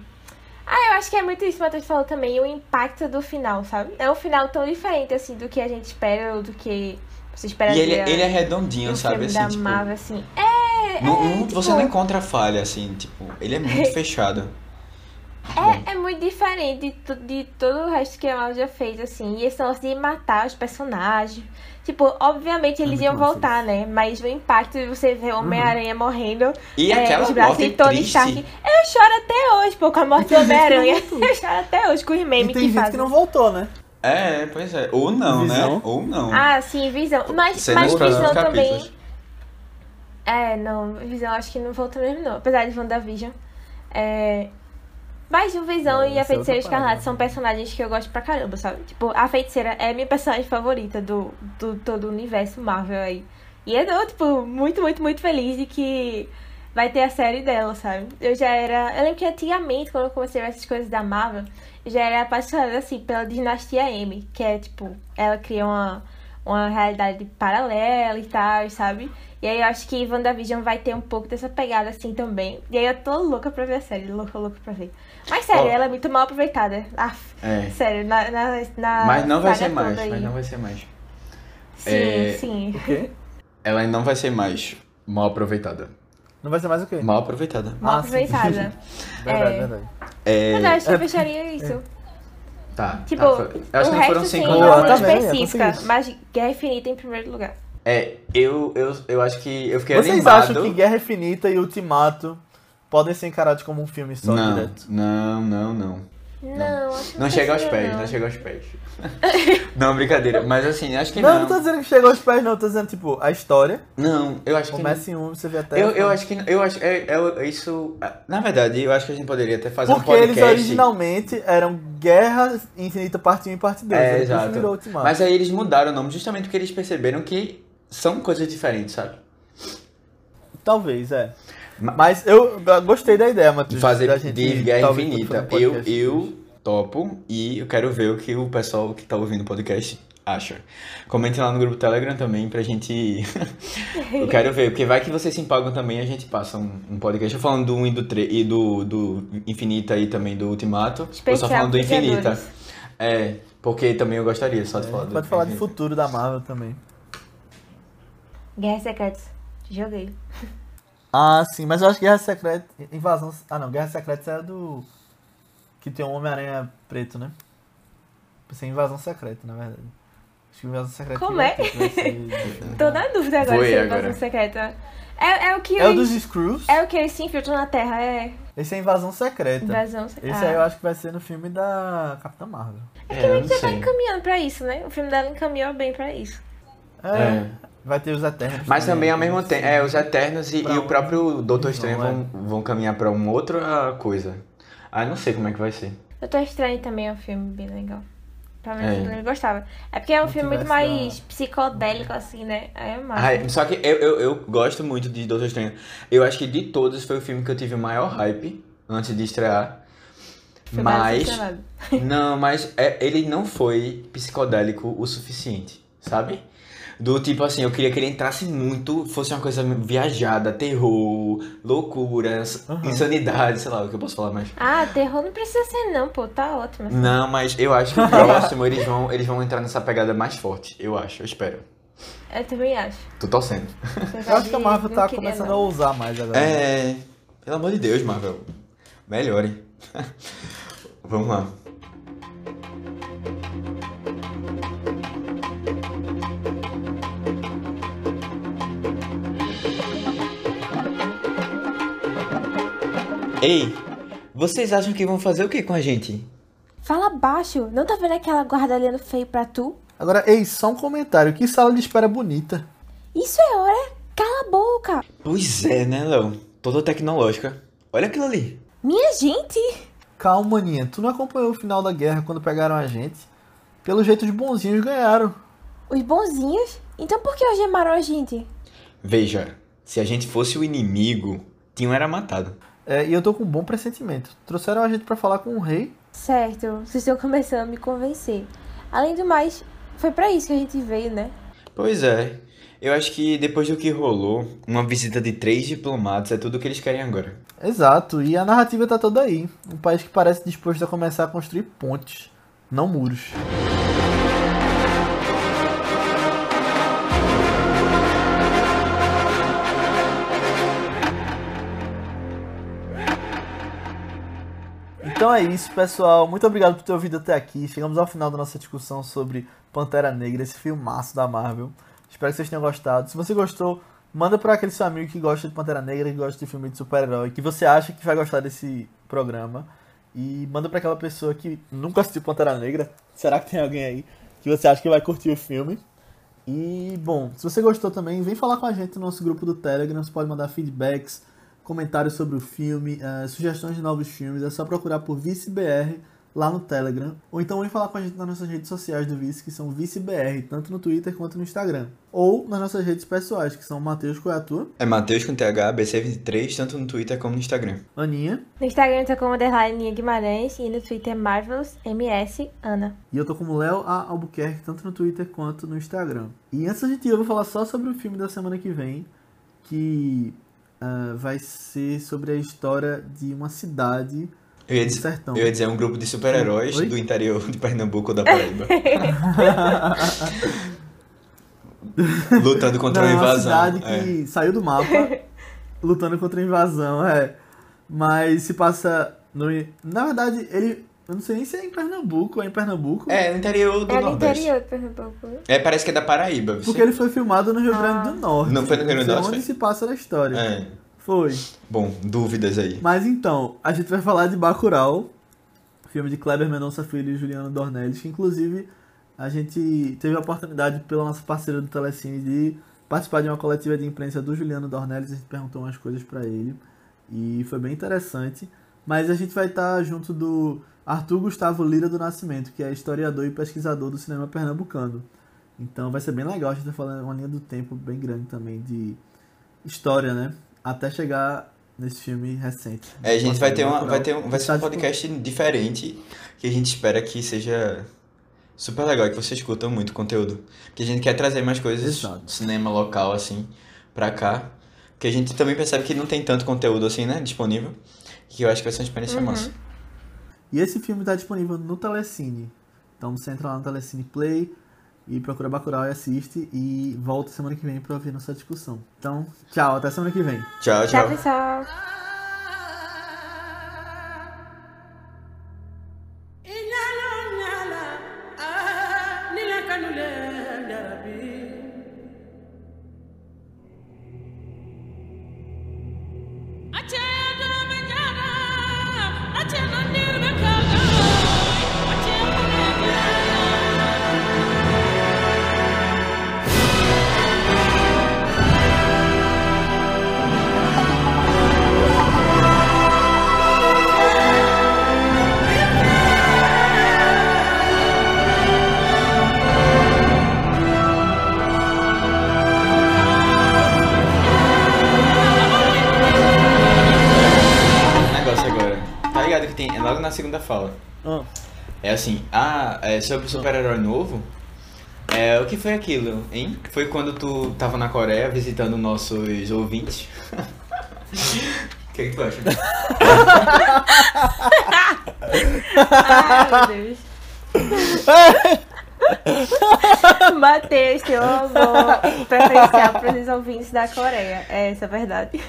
Ah, eu acho que é muito isso que o Matheus falou também, o impacto do final, sabe? É um final tão diferente, assim, do que a gente espera ou do que você espera E ele, ver ele é redondinho, um sabe? filme Assim, da tipo, Marvel, assim. É, não- é, não- você tipo, não encontra falha, assim, tipo, ele é muito [LAUGHS] fechado. É, é muito diferente de, de todo o resto que a Marvel já fez, assim. E esse negócio de matar os personagens. Tipo, obviamente eles muito iam voltar, né? Mas o impacto de você ver Homem-Aranha morrendo. E é, aquela os braços morte de Tony triste. Stark. Eu choro até hoje, pô, com a morte do [LAUGHS] Homem-Aranha. [LAUGHS] Eu choro até hoje com os E memes tem que gente fazem. que não voltou, né? É, pois é. Ou não, Visão. né? Ou não. Ah, sim, Visão. Mas, mas Visão também. capítulos. É, não, Visão acho que não voltou mesmo, não. Apesar de WandaVision. É. Mas o Visão É, e a é Feiticeira. Escarlate são personagens que eu gosto pra caramba, sabe? Tipo, a Feiticeira é minha personagem favorita do, do todo o universo Marvel aí. E eu tô, tipo, muito, muito, muito feliz de que vai ter a série dela, sabe? Eu já era. Eu lembro que antigamente, quando eu comecei a ver essas coisas da Marvel, eu já era apaixonada, assim, pela Dinastia M, que é, tipo, ela cria uma, uma realidade paralela e tal, sabe? E aí eu acho que WandaVision vai ter um pouco dessa pegada assim também. E aí eu tô louca pra ver a série, louca, louca pra ver. Mas sério, Ó. ela é muito mal aproveitada. Aff, É. sério, na, na, na Mas não vai ser mais, aí. mas não vai ser mais. Sim, É, sim. O quê? Ela não vai ser mais mal aproveitada. Não vai ser mais o quê? Mal aproveitada. Mal Ah, aproveitada. [LAUGHS] Verdade, É. verdade. É, Mas eu acho que é- eu fecharia isso. Tá. Tipo, tá, foi- eu acho o que não foram resto cinco. sim, não. Não tá vendo? específica. Mas Guerra Infinita em primeiro lugar. É, eu, eu, eu acho que eu fiquei Vocês animado. acham que Guerra Infinita e Ultimato podem ser encarados como um filme só não, direto? não, não, não. Não, que Não chega aos pés, não. não chega aos pés. [LAUGHS] não, brincadeira. Mas assim, acho que Não, não. não tô dizendo que chega aos pés, não. Tô dizendo, tipo, a história. Não, eu acho que não. Começa em um, você vê até. Eu, eu acho que eu acho é, é isso. Na verdade, eu acho que a gente poderia até fazer Porque um podcast. eles originalmente eram Guerra Infinita Parte 1 e Parte 2. É, exato. Mas aí eles mudaram o nome justamente porque eles perceberam que são coisas diferentes, sabe? Talvez, é. Ma- Mas eu gostei da ideia, Matheus. Fazer da gente de Guerra Infinita. Eu, eu topo e eu quero ver o que o pessoal que tá ouvindo o podcast acha. Comentem lá no grupo Telegram também pra gente. [LAUGHS] eu quero ver, porque vai que vocês se empolgam também a gente passa um, um podcast. Eu falando do 1 e do 3 e do, do Infinita e também do Ultimato. eu só Especial falando do Infinita. É, porque também eu gostaria só de É, falar do Pode falar de Infinita. futuro da Marvel também. Guerra Secretas. Joguei. Ah, sim, mas eu acho que Guerra Secreta. Invasão. Ah, não, Guerra Secreta é do. Que tem um Homem-Aranha preto, né? Pensei em Invasão Secreta, na verdade. Acho que Invasão Secreta. Como é? que ser- [LAUGHS] Tô na dúvida agora Foi se é agora. invasão secreta. É, é o que É o dos. Screws. É o que eles se infiltram na Terra, é. Esse é Invasão Secreta. Invasão secreta. Esse aí eu acho que vai ser no filme da Capitã Marvel. É, eu não Tá sei. encaminhando pra isso, né? O filme dela encaminhou bem pra isso. É. É. Vai ter os Eternos. Mas também ao mesmo Sim. tempo, é, os Eternos e, e o próprio Doutor Não, Estranho é. vão, vão caminhar pra uma outra coisa. Ah, não sei como é que vai ser. Doutor Estranho também é um filme bem legal. Pelo menos É. eu gostava. É porque é um Não filme muito mais psicodélico, assim, né? Aí é. Ah, só que eu, eu, eu gosto muito de Doutor Estranho. Eu acho que de todos foi o filme que eu tive o maior hype antes de estrear. Mais Mas. Não, mas é, ele não foi psicodélico o suficiente, sabe? Do tipo assim, eu queria que ele entrasse muito, fosse uma coisa viajada, terror, loucuras, Aham. insanidade, sei lá o que eu posso falar mais. Ah, terror não precisa ser, não, pô. Tá ótimo. assim. Não, mas eu acho que o próximo eles vão, eles vão entrar nessa pegada mais forte. Eu acho, eu espero. Eu também acho. Tô torcendo. Eu acho que a Marvel tá começando não. a ousar mais agora. É. Pelo amor de Deus, Marvel. Melhore. [LAUGHS] Vamos lá. Ei, vocês acham que vão fazer o que com a gente? Fala baixo. Não tá vendo aquela guarda olhando feio pra tu? Agora, ei, só um comentário. Que sala de espera bonita. Isso é hora. Cala a boca. Pois é, né, Léo? Toda tecnológica. Olha aquilo ali. Minha gente. Calma, Maninha. Tu não acompanhou o final da guerra quando pegaram a gente? Pelo jeito, os bonzinhos ganharam. Os bonzinhos? Então por que algemaram a gente? Veja, se a gente fosse o inimigo, tinham era matado. É, e eu tô com um bom pressentimento. Trouxeram a gente pra falar com o rei. Certo, vocês estão começando a me convencer. Além do mais, foi pra isso que a gente veio, né? Pois é. Eu acho que depois do que rolou, uma visita de três diplomatas é tudo o que eles querem agora. Exato, e a narrativa tá toda aí. Um país que parece disposto a começar a construir pontes, não muros. Então é isso, pessoal. Muito obrigado por ter ouvido até aqui. Chegamos ao final da nossa discussão sobre Pantera Negra, esse filmaço da Marvel. Espero que vocês tenham gostado. Se você gostou, manda para aquele seu amigo que gosta de Pantera Negra, que gosta de filme de super-herói, que você acha que vai gostar desse programa. E manda para aquela pessoa que nunca assistiu Pantera Negra. Será que tem alguém aí que você acha que vai curtir o filme? E, bom, se você gostou também, vem falar com a gente no nosso grupo do Telegram. Você pode mandar feedbacks, comentários sobre o filme, uh, sugestões de novos filmes. É só procurar por ViceBR lá no Telegram. Ou então vem falar com a gente nas nossas redes sociais do Vice, que são ViceBR, tanto no Twitter quanto no Instagram. Ou nas nossas redes pessoais, que são Matheus Coiatua. É Matheus com TH, BC23, tanto no Twitter como no Instagram. Aninha. No Instagram eu tô como Aninha Guimarães e no Twitter Marvelous MS Ana. E eu tô como Léo A. Albuquerque, tanto no Twitter quanto no Instagram. E antes gente ir, eu vou falar só sobre o filme da semana que vem, que uh, vai ser sobre a história de uma cidade eu ia, dizer, sertão. eu ia dizer um grupo de super-heróis do interior de Pernambuco ou da Paraíba. [LAUGHS] Lutando contra Não, uma é uma invasão. cidade é. que saiu do mapa lutando contra a invasão, é. Mas se passa no. Na verdade, ele. Eu não sei nem se é em Pernambuco ou é em Pernambuco. É, no interior do É no Nordeste. interior de Pernambuco. É, parece que é da Paraíba. viu? Porque ele foi filmado no Rio Ah. Grande do Norte. Não foi no Rio Grande do Norte, onde foi? se passa a história. É. Foi. Bom, dúvidas aí. Mas então, a gente vai falar de Bacurau, filme de Kleber Mendonça Filho e Juliano Dornelles, que inclusive a gente teve a oportunidade pela nossa parceira do Telecine de participar de uma coletiva de imprensa do Juliano Dornelles, a gente perguntou umas coisas pra ele e foi bem interessante. Mas a gente vai estar junto do Arthur Gustavo Lira do Nascimento, que é historiador e pesquisador do cinema pernambucano. Então vai ser bem legal, a gente tá falando uma linha do tempo bem grande também de história, né? Até chegar nesse filme recente. É, a gente vai ter, uma, vai ter um, vai ser um Tá, tipo, podcast diferente que a gente espera que seja super legal, que vocês curtam muito o conteúdo. Porque a gente quer trazer mais coisas Exato. do cinema local, assim, pra cá. Porque a gente também percebe que não tem tanto conteúdo assim, né, disponível. Que eu acho que vai ser uma experiência Uhum. massa. E esse filme está disponível no Telecine. Então você entra lá no Telecine Play e procura Bacurau e assiste e volta semana que vem para ouvir nossa discussão. Então, tchau, até semana que vem. Tchau, Tchau, tchau. pessoal. Fala. Ah, É assim, ah, é sobre o super-herói novo. É, o que foi aquilo, hein? Foi quando tu tava na Coreia visitando nossos ouvintes. [LAUGHS] O que, que tu acha? Ai, meu Deus. [LAUGHS] Matheus, teu amor preferencial para os ouvintes da Coreia. É essa a verdade.